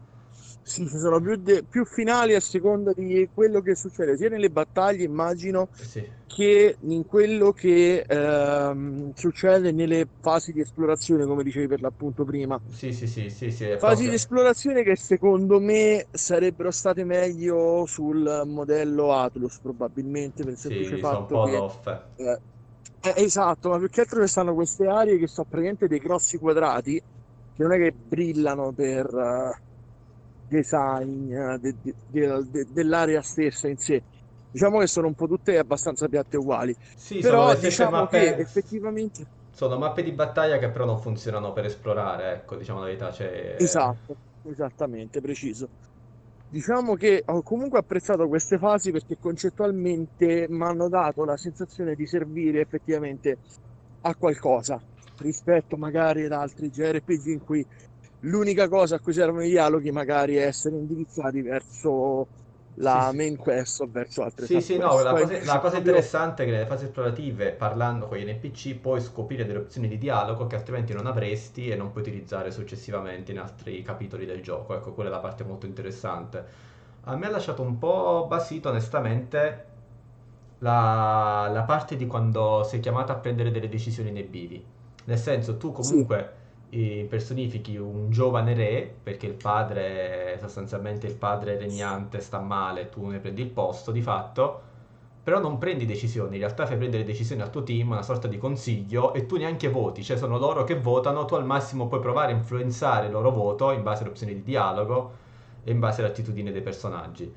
Sì, ci sono più, de- più finali a seconda di quello che succede, sia nelle battaglie, immagino, Sì, che in quello che ehm, succede nelle fasi di esplorazione, come dicevi per l'appunto prima. sì, sì, sì, sì, sì, Fasi proprio- di esplorazione che secondo me sarebbero state meglio sul modello Atlus, probabilmente, per il semplice Sì, fatto che... off. eh, eh, esatto, ma più che altro ci stanno queste aree che sono praticamente dei grossi quadrati, che non è che brillano per eh, design eh, de- de- de- de- dell'area stessa in sé. Diciamo che sono un po' tutte abbastanza piatte uguali, Sì, però diciamo mappe, che effettivamente... sono mappe di battaglia che però non funzionano per esplorare, ecco, diciamo la verità, cioè... Esatto, esattamente, preciso. Diciamo che ho comunque apprezzato queste fasi perché concettualmente mi hanno dato la sensazione di servire effettivamente a qualcosa. rispetto magari ad altri JRPG in cui l'unica cosa a cui servono i dialoghi magari è essere indirizzati verso la Sì, sì. main quest o verso altre Sì, sì, no, la cosa, la cosa interessante è che nelle fasi esplorative, parlando con gli NPC, puoi scoprire delle opzioni di dialogo che altrimenti non avresti e non puoi utilizzare successivamente in altri capitoli del gioco. Ecco, quella è la parte molto interessante. A me ha lasciato un po' basito, onestamente, la, la parte di quando sei chiamato a prendere delle decisioni nei bivi. Nel senso, tu Sì. comunque eh, personifichi un giovane re, perché il padre, sostanzialmente il padre regnante sta male, tu ne prendi il posto di fatto, però non prendi decisioni, in realtà fai prendere decisioni al tuo team, una sorta di consiglio, e tu neanche voti, cioè sono loro che votano, tu al massimo puoi provare a influenzare il loro voto in base alle opzioni di dialogo e in base all'attitudine dei personaggi.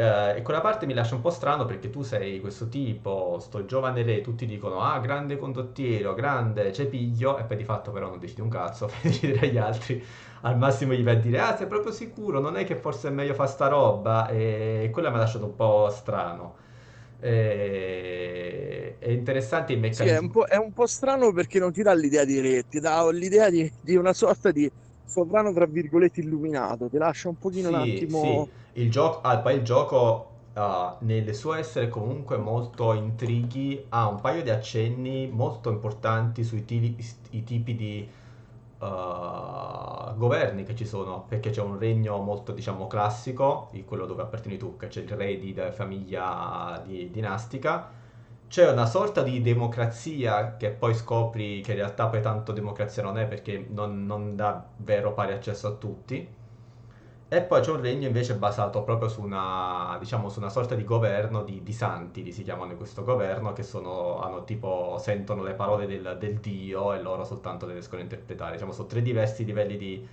Eh, e quella parte mi lascia un po' strano perché tu sei questo tipo, sto giovane re, tutti dicono ah grande condottiero, grande cepiglio e poi di fatto però non decidi un cazzo, fai decidere agli altri, al massimo gli vai a dire ah sei proprio sicuro, non è che forse è meglio fare sta roba e quella mi ha lasciato un po' strano. E- È interessante il Sì, è un meccanismo. po', è un po' strano perché non ti dà l'idea di re, ti dà l'idea di, di una sorta di sovrano, tra virgolette, illuminato, ti lascia un pochino un Sì, attimo... sì, il gioco, ah, poi il gioco ah, nel suo essere comunque molto intrighi ha un paio di accenni molto importanti sui i tipi di ah, governi che ci sono, perché c'è un regno molto, diciamo, classico, di quello dove appartieni tu, che c'è il re di da- famiglia di- dinastica, c'è una sorta di democrazia che poi scopri che in realtà poi tanto democrazia non è perché non, non dà vero pari accesso a tutti. E poi c'è un regno invece basato proprio su una, diciamo, su una sorta di governo di, di santi, li si chiamano in questo governo, che sono, hanno tipo, sentono le parole del, del Dio e loro soltanto le riescono a interpretare. Diciamo, sono tre diversi livelli di,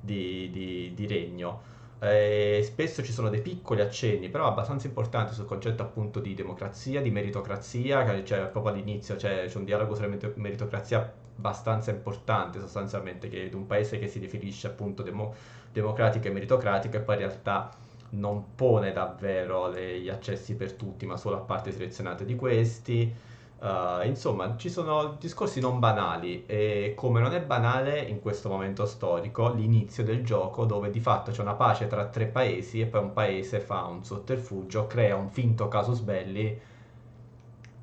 di- di- di regno. E spesso ci sono dei piccoli accenni, però abbastanza importanti sul concetto appunto di democrazia, di meritocrazia, che c'è proprio all'inizio c'è, c'è un dialogo sulla merito- meritocrazia abbastanza importante sostanzialmente, che è un paese che si definisce appunto demo- democratico e meritocratico e poi in realtà non pone davvero gli accessi per tutti, ma solo a parte selezionate di questi. Uh, insomma, ci sono discorsi non banali e come non è banale in questo momento storico l'inizio del gioco dove di fatto c'è una pace tra tre paesi e poi un paese fa un sotterfugio, crea un finto casus belli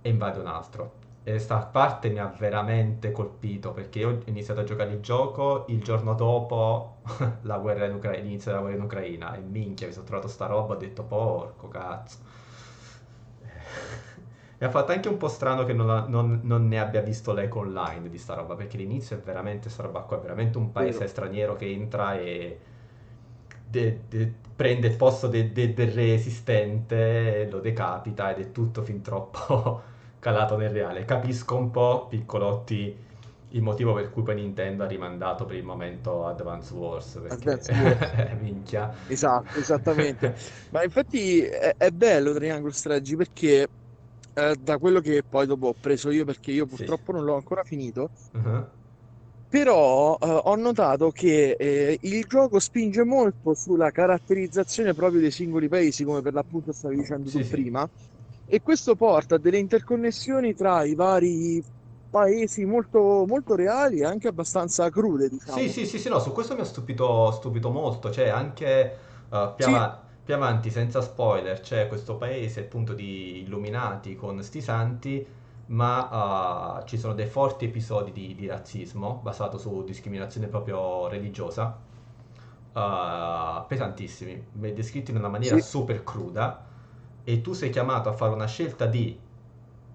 e invade un altro. E sta parte mi ha veramente colpito perché io ho iniziato a giocare il gioco il giorno dopo la guerra in Ucraina, l'inizio della guerra in Ucraina e minchia mi sono trovato sta roba ho detto porco cazzo. Mi ha fatto anche un po' strano che non, ha- non- non ne abbia visto l'eco online di sta roba, perché l'inizio è veramente sta roba qua, è veramente un paese Vero. straniero che entra e de- de- prende il posto de- del re esistente, lo decapita ed è tutto fin troppo calato nel reale. Capisco un po', piccolotti, il motivo per cui poi Nintendo ha rimandato per il momento Advance Wars, perché Advance Wars. minchia. Esatto, esattamente. Ma infatti è, è bello Triangle Strategy perché eh, da quello che poi dopo ho preso io, perché io Sì. purtroppo non l'ho ancora finito, Mhm. però eh, ho notato che eh, il gioco spinge molto sulla caratterizzazione proprio dei singoli paesi, come per l'appunto stavi dicendo Sì, tu sì. prima, e questo porta a delle interconnessioni tra i vari paesi molto, molto reali e anche abbastanza crude, diciamo. Sì, sì, sì, sì, no, su questo mi ha stupito, stupito molto, cioè anche eh, più, Sì. ava- più avanti, senza spoiler, c'è questo paese appunto di illuminati con sti santi, ma eh, ci sono dei forti episodi di, di razzismo basato su discriminazione proprio religiosa, eh, pesantissimi, descritti in una maniera Sì. super cruda, e tu sei chiamato a fare una scelta di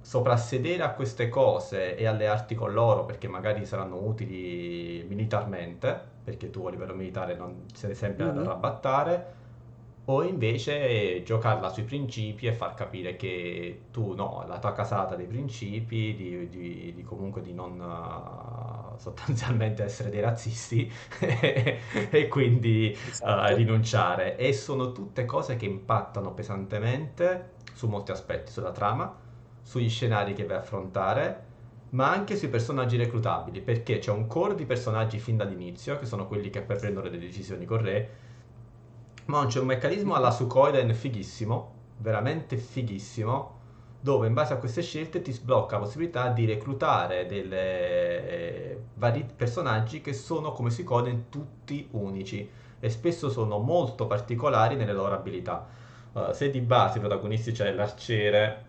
soprassedere a queste cose e allearti con loro perché magari saranno utili militarmente, perché tu a livello militare non sei sempre ad Mhm. arrabattare, o invece giocarla sui principi e far capire che tu no, la tua casata dei principi, di, di- di comunque di non sostanzialmente essere dei razzisti e quindi eh, Esatto. rinunciare. E sono tutte cose che impattano pesantemente su molti aspetti, sulla trama, sugli scenari che vai a affrontare, ma anche sui personaggi reclutabili, perché c'è un core di personaggi fin dall'inizio, che sono quelli che poi prendono le decisioni con re, ma c'è un meccanismo alla Suikoden fighissimo, veramente fighissimo, dove in base a queste scelte ti sblocca la possibilità di reclutare delle eh, vari personaggi che sono come si Suicoden tutti unici e spesso sono molto particolari nelle loro abilità. Uh, se di base i protagonisti c'è l'arciere,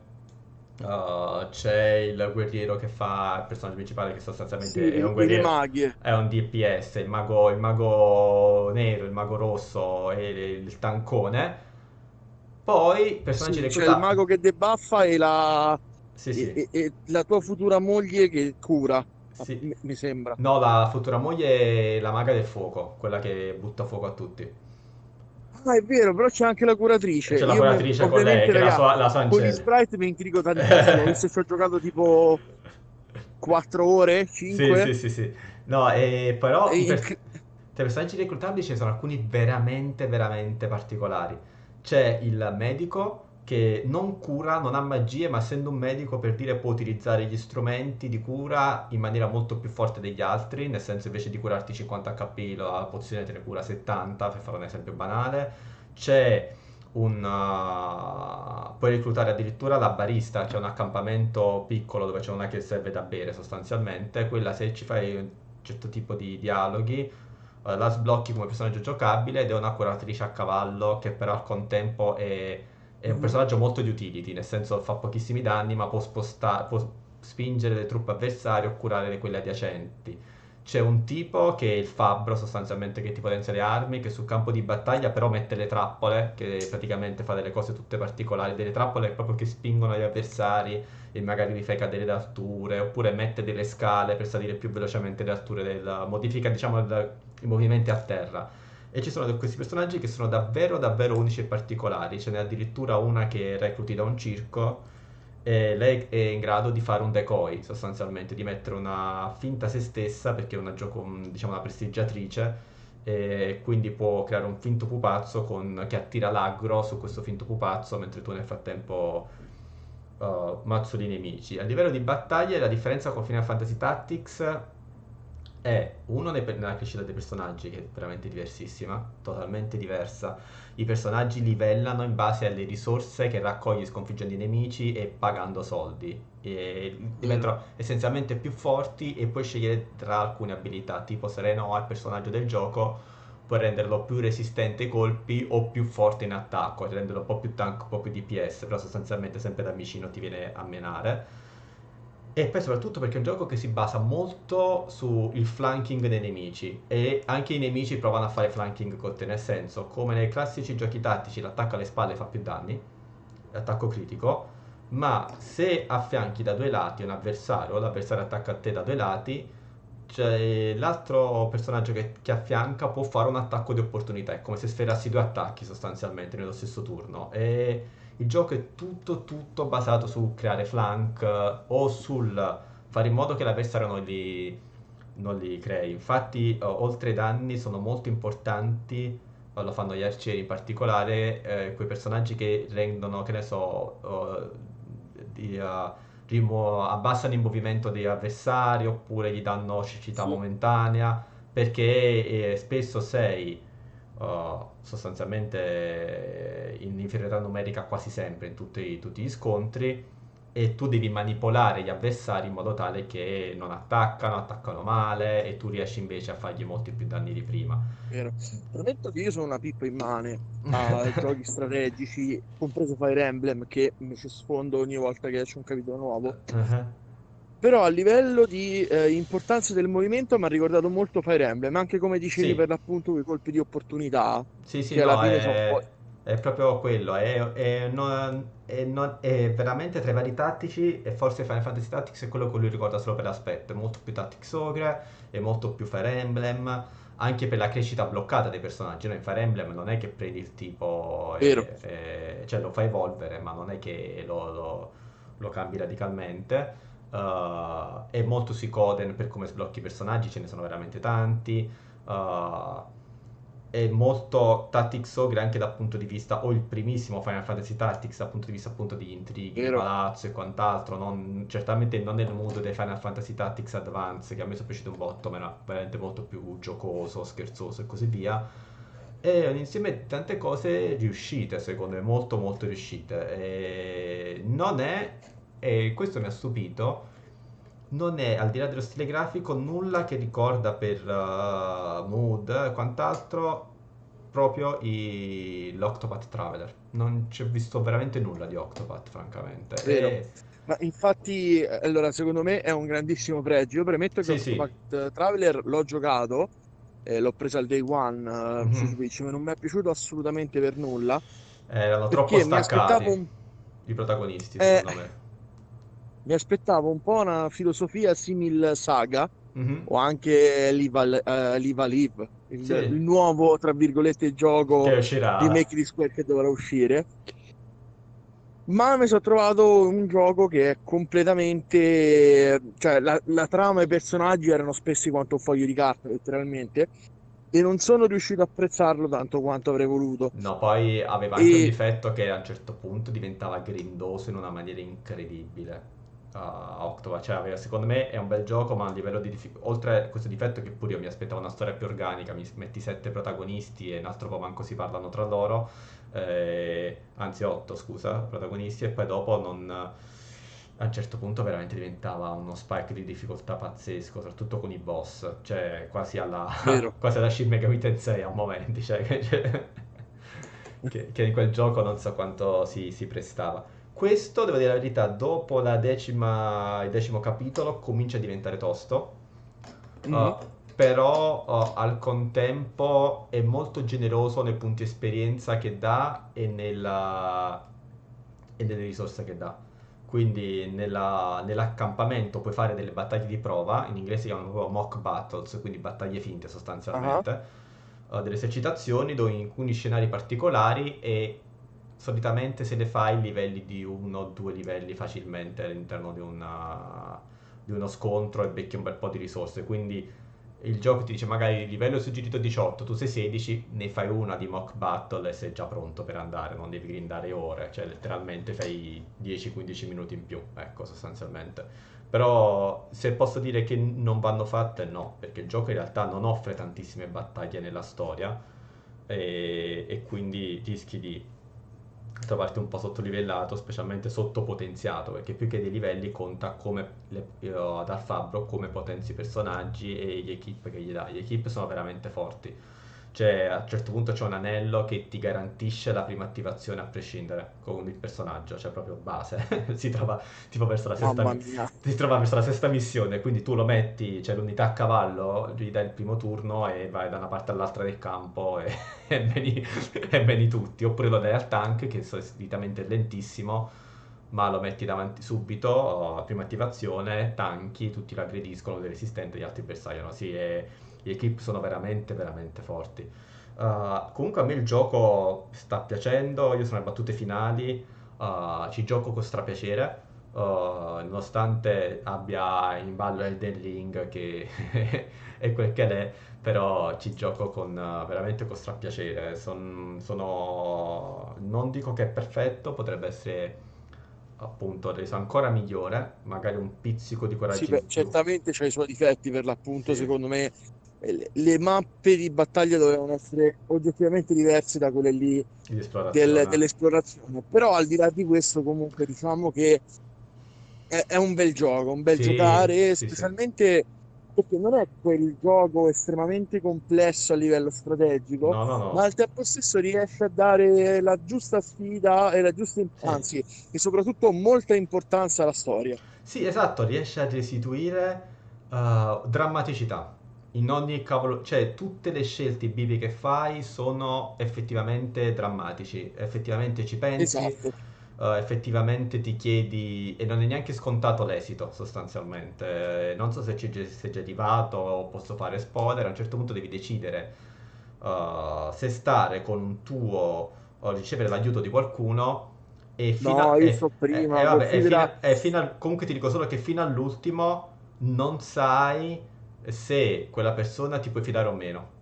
uh, c'è il guerriero che fa il personaggio principale che sostanzialmente Sì, è un guerriero, è un DPS, il mago, il mago nero, il mago rosso e il, il tancone. Poi personaggi Sì, c'è il reclutati. mago che debuffa e la, Sì, sì. e, e- la tua futura moglie che cura, Sì. mi, sembra. No, la futura moglie è la maga del fuoco, quella che butta fuoco a tutti. Ah, è vero, però c'è anche la curatrice. C'è la Io, curatrice con lei, che è la la sua con gli sprite mi intrigo tantissimo, che ci ho giocato tipo 4 ore, Sì, 5. sì, sì, sì. No, e però E i in- per- tra i personaggi reclutabili ce ne sono alcuni veramente, veramente particolari. C'è il medico che non cura, non ha magie, ma essendo un medico per dire può utilizzare gli strumenti di cura in maniera molto più forte degli altri, nel senso invece di curarti 50 HP la pozione te ne cura 70, per fare un esempio banale. C'è un... uh, puoi reclutare addirittura la barista, c'è un accampamento piccolo dove c'è una che serve da bere sostanzialmente, quella se ci fai un certo tipo di dialoghi la sblocchi come personaggio giocabile ed è una curatrice a cavallo che però al contempo è, è un Mhm. personaggio molto di utility, nel senso fa pochissimi danni ma può spostare, può spingere le truppe avversarie o curare le- quelle adiacenti. C'è un tipo che è il fabbro sostanzialmente che ti potenzia le armi, che sul campo di battaglia però mette le trappole, che praticamente fa delle cose tutte particolari, delle trappole proprio che spingono gli avversari e magari li fai cadere da alture, oppure mette delle scale per salire più velocemente le alture, del, modifica diciamo il- i movimenti a terra. E ci sono questi personaggi che sono davvero davvero unici e particolari, ce n'è addirittura una che recluti da un circo e lei è in grado di fare un decoy sostanzialmente, di mettere una finta se stessa perché è una, gioco, diciamo, una prestiggiatrice e quindi può creare un finto pupazzo con- che attira l'aggro su questo finto pupazzo mentre tu nel frattempo uh, mazzoli i nemici. A livello di battaglie la differenza con Final Fantasy Tactics è uno nella crescita dei personaggi che è veramente diversissima, totalmente diversa. I personaggi livellano in base alle risorse che raccogli sconfiggendo i nemici e pagando soldi. E diventano essenzialmente più forti e puoi scegliere tra alcune abilità, tipo Sereno al personaggio del gioco, puoi renderlo più resistente ai colpi o più forte in attacco, renderlo un po' più tank, un po' più DPS, però sostanzialmente sempre da vicino ti viene a menare. E poi soprattutto perché è un gioco che si basa molto sul flanking dei nemici e anche i nemici provano a fare flanking con te, nel senso, come nei classici giochi tattici l'attacco alle spalle fa più danni, l'attacco critico, ma se affianchi da due lati un avversario l'avversario attacca a te da due lati, cioè, l'altro personaggio che, che affianca può fare un attacco di opportunità, è come se sferassi due attacchi sostanzialmente nello stesso turno. E il gioco è tutto, tutto basato su creare flank eh, o sul fare in modo che l'avversario non li, non li crei. Infatti, eh, oltre ai danni, sono molto importanti, eh, lo fanno gli arcieri in particolare, eh, quei personaggi che rendono, che ne so, eh, di, eh, rimu- abbassano il movimento degli avversari oppure gli danno cecità Sì. momentanea, perché eh, spesso sei uh, sostanzialmente in inferiorità numerica quasi sempre in tutti, tutti gli scontri e tu devi manipolare gli avversari in modo tale che non attaccano, attaccano male e tu riesci invece a fargli molti più danni di prima. Vero. Premetto che io sono una pippa immane a giochi strategici, compreso Fire Emblem, che mi ci sfondo ogni volta che esce un capitolo nuovo. Uh-huh. Però a livello di eh, importanza del movimento mi ha ricordato molto Fire Emblem, anche come dicevi Sì. per l'appunto quei colpi di opportunità. Sì, sì, no, è, è proprio quello, è, è non- è non- è veramente tra i vari tattici e forse Final Fantasy Tactics è quello che lui ricorda solo per l'aspetto, è molto più Tactics Ogre, è molto più Fire Emblem, anche per la crescita bloccata dei personaggi, no? In Fire Emblem non è che prendi il tipo, e- Vero. e- cioè lo fai evolvere, ma non è che lo, lo- lo cambi radicalmente. Uh, è molto Suicoden per come sblocchi i personaggi, ce ne sono veramente tanti. Uh, è molto Tactics Ogre anche dal punto di vista, o il primissimo Final Fantasy Tactics dal punto di vista appunto degli intrighi, di Vero. palazzo e quant'altro, non- certamente non nel mood dei Final Fantasy Tactics Advance, che a me sono piaciuto un botto, ma era veramente molto più giocoso, scherzoso e così via. è un insieme di tante cose riuscite, secondo me, molto molto riuscite. E non è, e questo mi ha stupito, non è, al di là dello stile grafico, nulla che ricorda per uh, mood e quant'altro proprio i, l'Octopath Traveler. Non ci ho visto veramente nulla di Octopath, francamente. Vero. E- Ma infatti, eh, allora, secondo me è un grandissimo pregio. Io premetto che Sì, sì. Octopath Traveler l'ho giocato, eh, l'ho preso al day one eh, Mhm. su Switch, ma non mi è piaciuto assolutamente per nulla. erano troppo staccati un, i protagonisti, Eh, secondo me. Mi aspettavo un po' una filosofia simil Saga Mhm. o anche eh, Live Alive, il, Sì. il nuovo, tra virgolette, gioco uscirà. remake di Square che dovrà uscire. Ma mi sono trovato un gioco che è completamente, cioè la, la trama e i personaggi erano spessi quanto un foglio di carta, letteralmente, e non sono riuscito a apprezzarlo tanto quanto avrei voluto. No, poi aveva anche un E difetto che a un certo punto diventava grindoso in una maniera incredibile. Uh, Octopath, cioè aveva- secondo me è un bel gioco, ma a livello di difficoltà, oltre a questo difetto che pure io mi aspettavo una storia più organica, mi metti sette protagonisti e un altro po' manco si parlano tra loro, eh, anzi otto, scusa, protagonisti, e poi dopo non, a un certo punto veramente diventava uno spike di difficoltà pazzesco, soprattutto con i boss, cioè quasi alla, quasi alla Shin Megami Tensei a momenti, cioè, che, cioè, che- che in quel gioco non so quanto si, si prestava. Questo, devo dire la verità, dopo la decima, il decimo capitolo comincia a diventare tosto, Mhm. uh, però uh, al contempo è molto generoso nei punti esperienza che dà e, nella- e nelle risorse che dà. Quindi nella- nell'accampamento puoi fare delle battaglie di prova, in inglese si chiamano proprio mock battles, quindi battaglie finte sostanzialmente, uh, delle esercitazioni dove in alcuni scenari particolari e solitamente se le fai livelli di uno o due livelli facilmente all'interno di, una- di uno scontro e becchi un bel po' di risorse. Quindi il gioco ti dice magari livello suggerito 18, tu sei 16, ne fai una di mock battle e sei già pronto per andare, non devi grindare ore, cioè letteralmente fai 10-15 minuti in più, ecco sostanzialmente. Però se posso dire che non vanno fatte, no, perché il gioco in realtà non offre tantissime battaglie nella storia e, e quindi rischi di trovarti un po' sottolivellato, specialmente sottopotenziato, perché più che dei livelli conta come le- eh, dal fabbro come potenzi i personaggi e gli equip che gli dai. Gli equip sono veramente forti. Cioè, a un certo punto c'è un anello che ti garantisce la prima attivazione a prescindere con il personaggio, cioè proprio base. si trova tipo verso la sesta si trova verso la sesta missione, quindi tu lo metti, c'è l'unità a cavallo, gli dai il primo turno e vai da una parte all'altra del campo e, e meni, e meni tutti. Oppure lo dai al tank, che solitamente è lentissimo, ma lo metti davanti subito, prima attivazione, tanchi, tutti lo aggrediscono, è resistente, gli altri bersagliano. Sì, e gli equip sono veramente, veramente forti. Uh, comunque a me il gioco sta piacendo, io sono alle battute finali, uh, ci gioco con strapiacere. Uh, nonostante abbia in ballo Elden Ring che è quel che è, però ci gioco con, veramente con strapiacere. Son- sono... Non dico che è perfetto, potrebbe essere appunto reso ancora migliore, magari un pizzico di coraggio Sì, beh, certamente c'ha i suoi difetti per l'appunto, Sì. secondo me le- mappe di battaglia dovevano essere oggettivamente diverse da quelle lì del- esplorazione. dell'esplorazione. Però al di là di questo, comunque, diciamo che è, è un bel gioco, un bel Sì, giocare, sì, sì. specialmente perché non è quel gioco estremamente complesso a livello strategico, No, no, no. ma al tempo stesso riesce a dare la giusta sfida e la giusta, Sì. anzi, e soprattutto molta importanza alla storia. Sì, esatto, riesce a restituire uh, drammaticità in ogni cavolo, cioè tutte le scelte bivi che fai sono effettivamente drammatici, effettivamente ci pensi, Esatto. uh, effettivamente ti chiedi e non è neanche scontato l'esito sostanzialmente. Eh, Non so se ci sei già arrivato o posso fare spoiler, a un certo punto devi decidere uh, se stare con un tuo o ricevere l'aiuto di qualcuno e fino No, a, io so prima, e- e vabbè, e considera- fino a- fino al- comunque ti dico solo che fino all'ultimo non sai se quella persona ti puoi fidare o meno.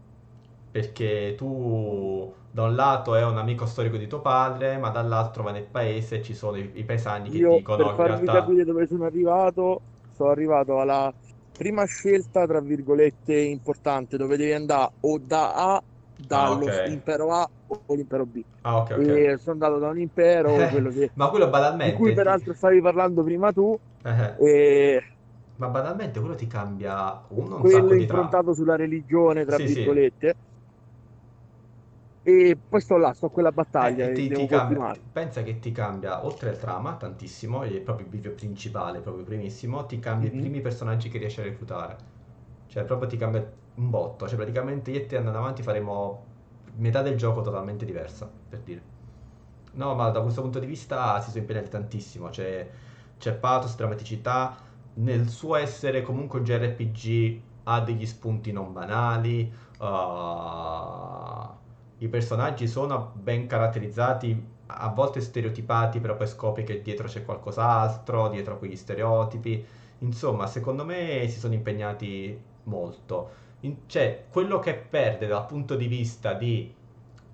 Perché tu da un lato è un amico storico di tuo padre, ma dall'altro va nel paese e ci sono i, i paesani che Io dicono per in farvi realtà capire dove sono arrivato, sono arrivato alla prima scelta, tra virgolette, importante, dove devi andare o da A dallo ok. impero A o l'impero B. Ah, ok, ok. E sono andato da un impero, quello che- Ma quello di banalmente... cui ti- peraltro stavi parlando prima tu, Eh, e Ma banalmente quello ti cambia uno un quello sacco di trama. improntato sulla religione, tra Sì, sì. virgolette. E poi sto là, sto a quella battaglia Eh, e ti, ti cambia, pensa che ti cambia, oltre al trama, tantissimo, e proprio il bivio principale, proprio primissimo, ti cambia Mhm. i primi personaggi che riesci a reclutare. Cioè, proprio ti cambia un botto. Cioè, praticamente io e te andando avanti faremo metà del gioco totalmente diversa, per dire. No, ma da questo punto di vista si sono impegnati tantissimo. C'è, c'è pathos, drammaticità. Nel suo essere comunque un JRPG ha degli spunti non banali. uh, I personaggi sono ben caratterizzati, a volte stereotipati, però poi scopri che dietro c'è qualcos'altro, dietro a quegli stereotipi. Insomma, secondo me si sono impegnati molto. In- cioè, quello che perde dal punto di vista di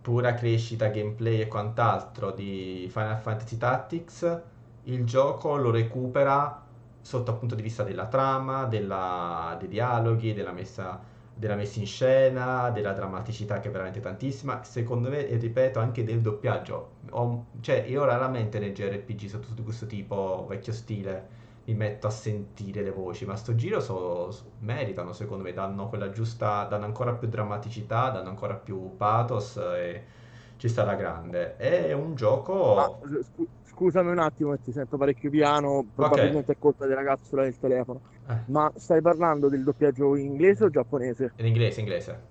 pura crescita, gameplay e quant'altro di Final Fantasy Tactics, il gioco lo recupera sotto il punto di vista della trama, della- dei dialoghi, della messa, della messa in scena, della drammaticità che è veramente tantissima. Secondo me, e ripeto, anche del doppiaggio. Ho- cioè, io raramente nei JRPG sotto di questo tipo, vecchio stile, mi metto a sentire le voci, ma sto giro so- so- meritano, secondo me, danno quella giusta, danno ancora più drammaticità, danno ancora più pathos e ci sta la grande. È un gioco... Ma, scu- scusami un attimo, che ti sento parecchio piano, probabilmente è colpa della capsula del telefono. eh, Ma stai parlando del doppiaggio inglese o giapponese? in inglese, inglese.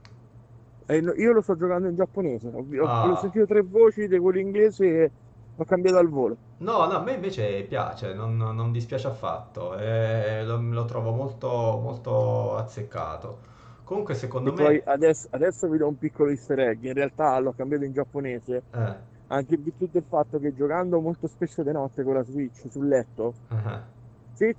Eh, no, io lo sto giocando in giapponese. Ho, ho- Ah. ho sentito tre voci di quello inglese e ho cambiato al volo. No, no, a me invece piace, non, non dispiace affatto, eh, lo, lo trovo molto, molto azzeccato. Comunque, secondo E me... poi adesso, adesso vi do un piccolo easter egg. In realtà l'ho cambiato in giapponese eh, anche in virtù del fatto che giocando molto spesso di notte con la Switch sul letto, eh, se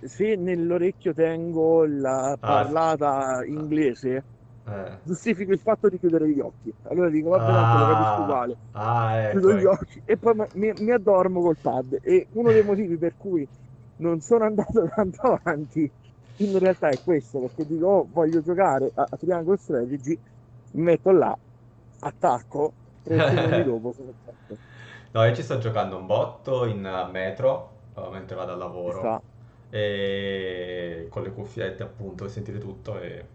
se nell'orecchio tengo la parlata inglese, eh. giustifico il fatto di chiudere gli occhi. Allora dico, vabbè, tanto lo capisco Ah, uguale. ah, ecco, Chiudo gli ecco. occhi e poi mi, mi addormo col pad. E uno dei motivi per cui non sono andato tanto avanti in realtà è questo, perché dico, oh, voglio giocare a, a Triangle Strategy, mi metto là, attacco, tre secondi dopo fatto. No, io ci sto giocando un botto in eh, metro eh, mentre vado al lavoro. E con le cuffiette appunto sentire tutto e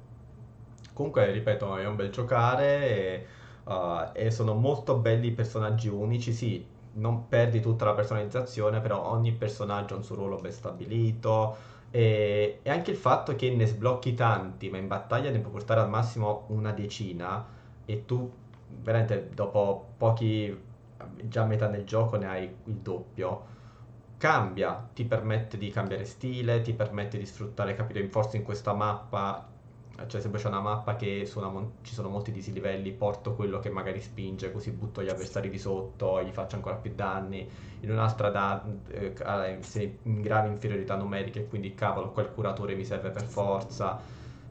comunque ripeto è un bel giocare e, uh, e sono molto belli i personaggi unici. Sì non perdi tutta la personalizzazione però ogni personaggio ha un suo ruolo ben stabilito e, e anche il fatto che ne sblocchi tanti ma in battaglia ne puoi portare al massimo una decina e tu veramente dopo pochi già metà del gioco ne hai il doppio cambia, ti permette di cambiare stile, ti permette di sfruttare, capito, in forse in questa mappa, cioè sempre c'è una mappa che su una mon- ci sono molti dislivelli, porto quello che magari spinge, così butto gli avversari di sotto, gli faccio ancora più danni, in un'altra da, eh, sei in grave inferiorità numeriche, quindi cavolo, quel curatore mi serve per forza.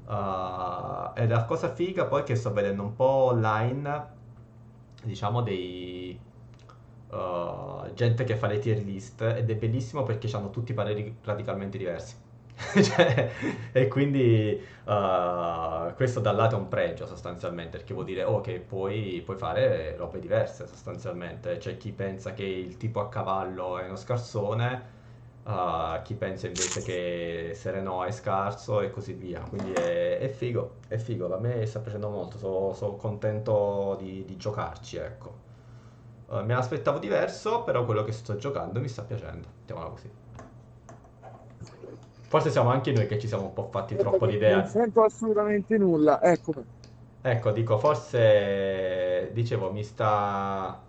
Uh, e la cosa figa poi che sto vedendo un po' online, diciamo, dei uh, gente che fa le tier list ed è bellissimo perché hanno tutti pareri radicalmente diversi. Cioè, e quindi uh, questo da un lato è un pregio sostanzialmente, perché vuol dire che puoi, puoi fare robe diverse sostanzialmente. C'è chi pensa che il tipo a cavallo è uno scarsone, uh, chi pensa invece che Sereno è scarso e così via. Quindi è, è figo, è figo, a me sta piacendo molto, sono contento di, di giocarci, ecco. Uh, me l'aspettavo diverso, però quello che sto giocando mi sta piacendo, mettiamola così. Forse siamo anche noi che ci siamo un po' fatti troppo Non l'idea. sento assolutamente nulla. Ecco, Ecco, dico, forse dicevo, mi sta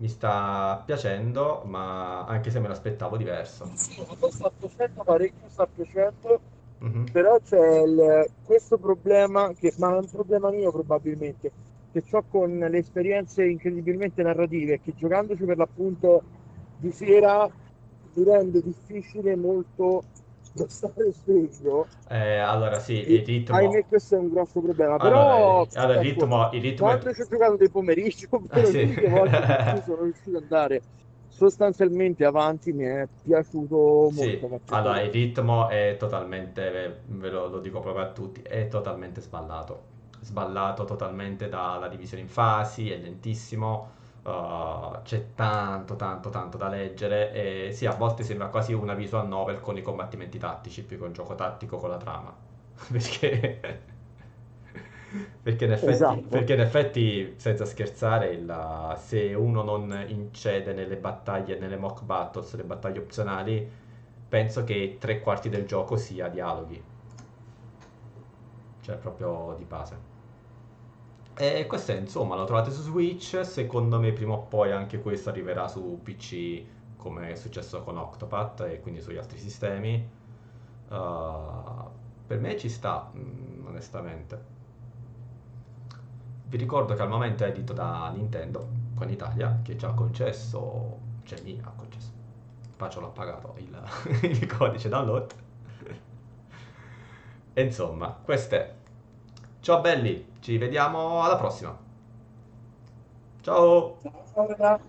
mi sta piacendo, ma anche se me l'aspettavo diverso. a me sta piacendo parecchio, sta piacendo, Mhm. però c'è il- questo problema, che, ma è un problema mio probabilmente, che ho con le esperienze incredibilmente narrative, che giocandoci per l'appunto di sera mi rende difficile molto da stare sveglio. Eh, allora sì, il E, ritmo. ahimè, questo è un grosso problema. Allora, Però, il- allora, il ecco, ritmo, il ritmo è- quando ci ho giocato dei pomeriggi, ovvero Ah, sì. l'unica volta in cui sono riuscito ad andare sostanzialmente avanti, mi è piaciuto molto. Sì, perché allora il ritmo è totalmente, ve lo, lo dico proprio a tutti, è totalmente sballato. sballato totalmente dalla divisione in fasi, è lentissimo, uh, c'è tanto tanto tanto da leggere e sì, a volte sembra quasi una visual novel con i combattimenti tattici più che un gioco tattico con la trama. Perché... Perché in, effetti, Esatto. perché in effetti, senza scherzare, il- se uno non incede nelle battaglie, nelle mock battles, le battaglie opzionali, penso che tre quarti del gioco sia dialoghi. Cioè, proprio di base. E questo è, insomma, lo trovate su Switch, secondo me prima o poi anche questo arriverà su PC, come è successo con Octopath e quindi sugli altri sistemi. Uh, per me ci sta, mm, onestamente. Vi ricordo che al momento è edito da Nintendo, in Italia, che ci ha concesso, cioè mi ha concesso, Pacio l'ha pagato il, il codice download. E insomma, questo è. Ciao belli, ci vediamo alla prossima. Ciao! Ciao.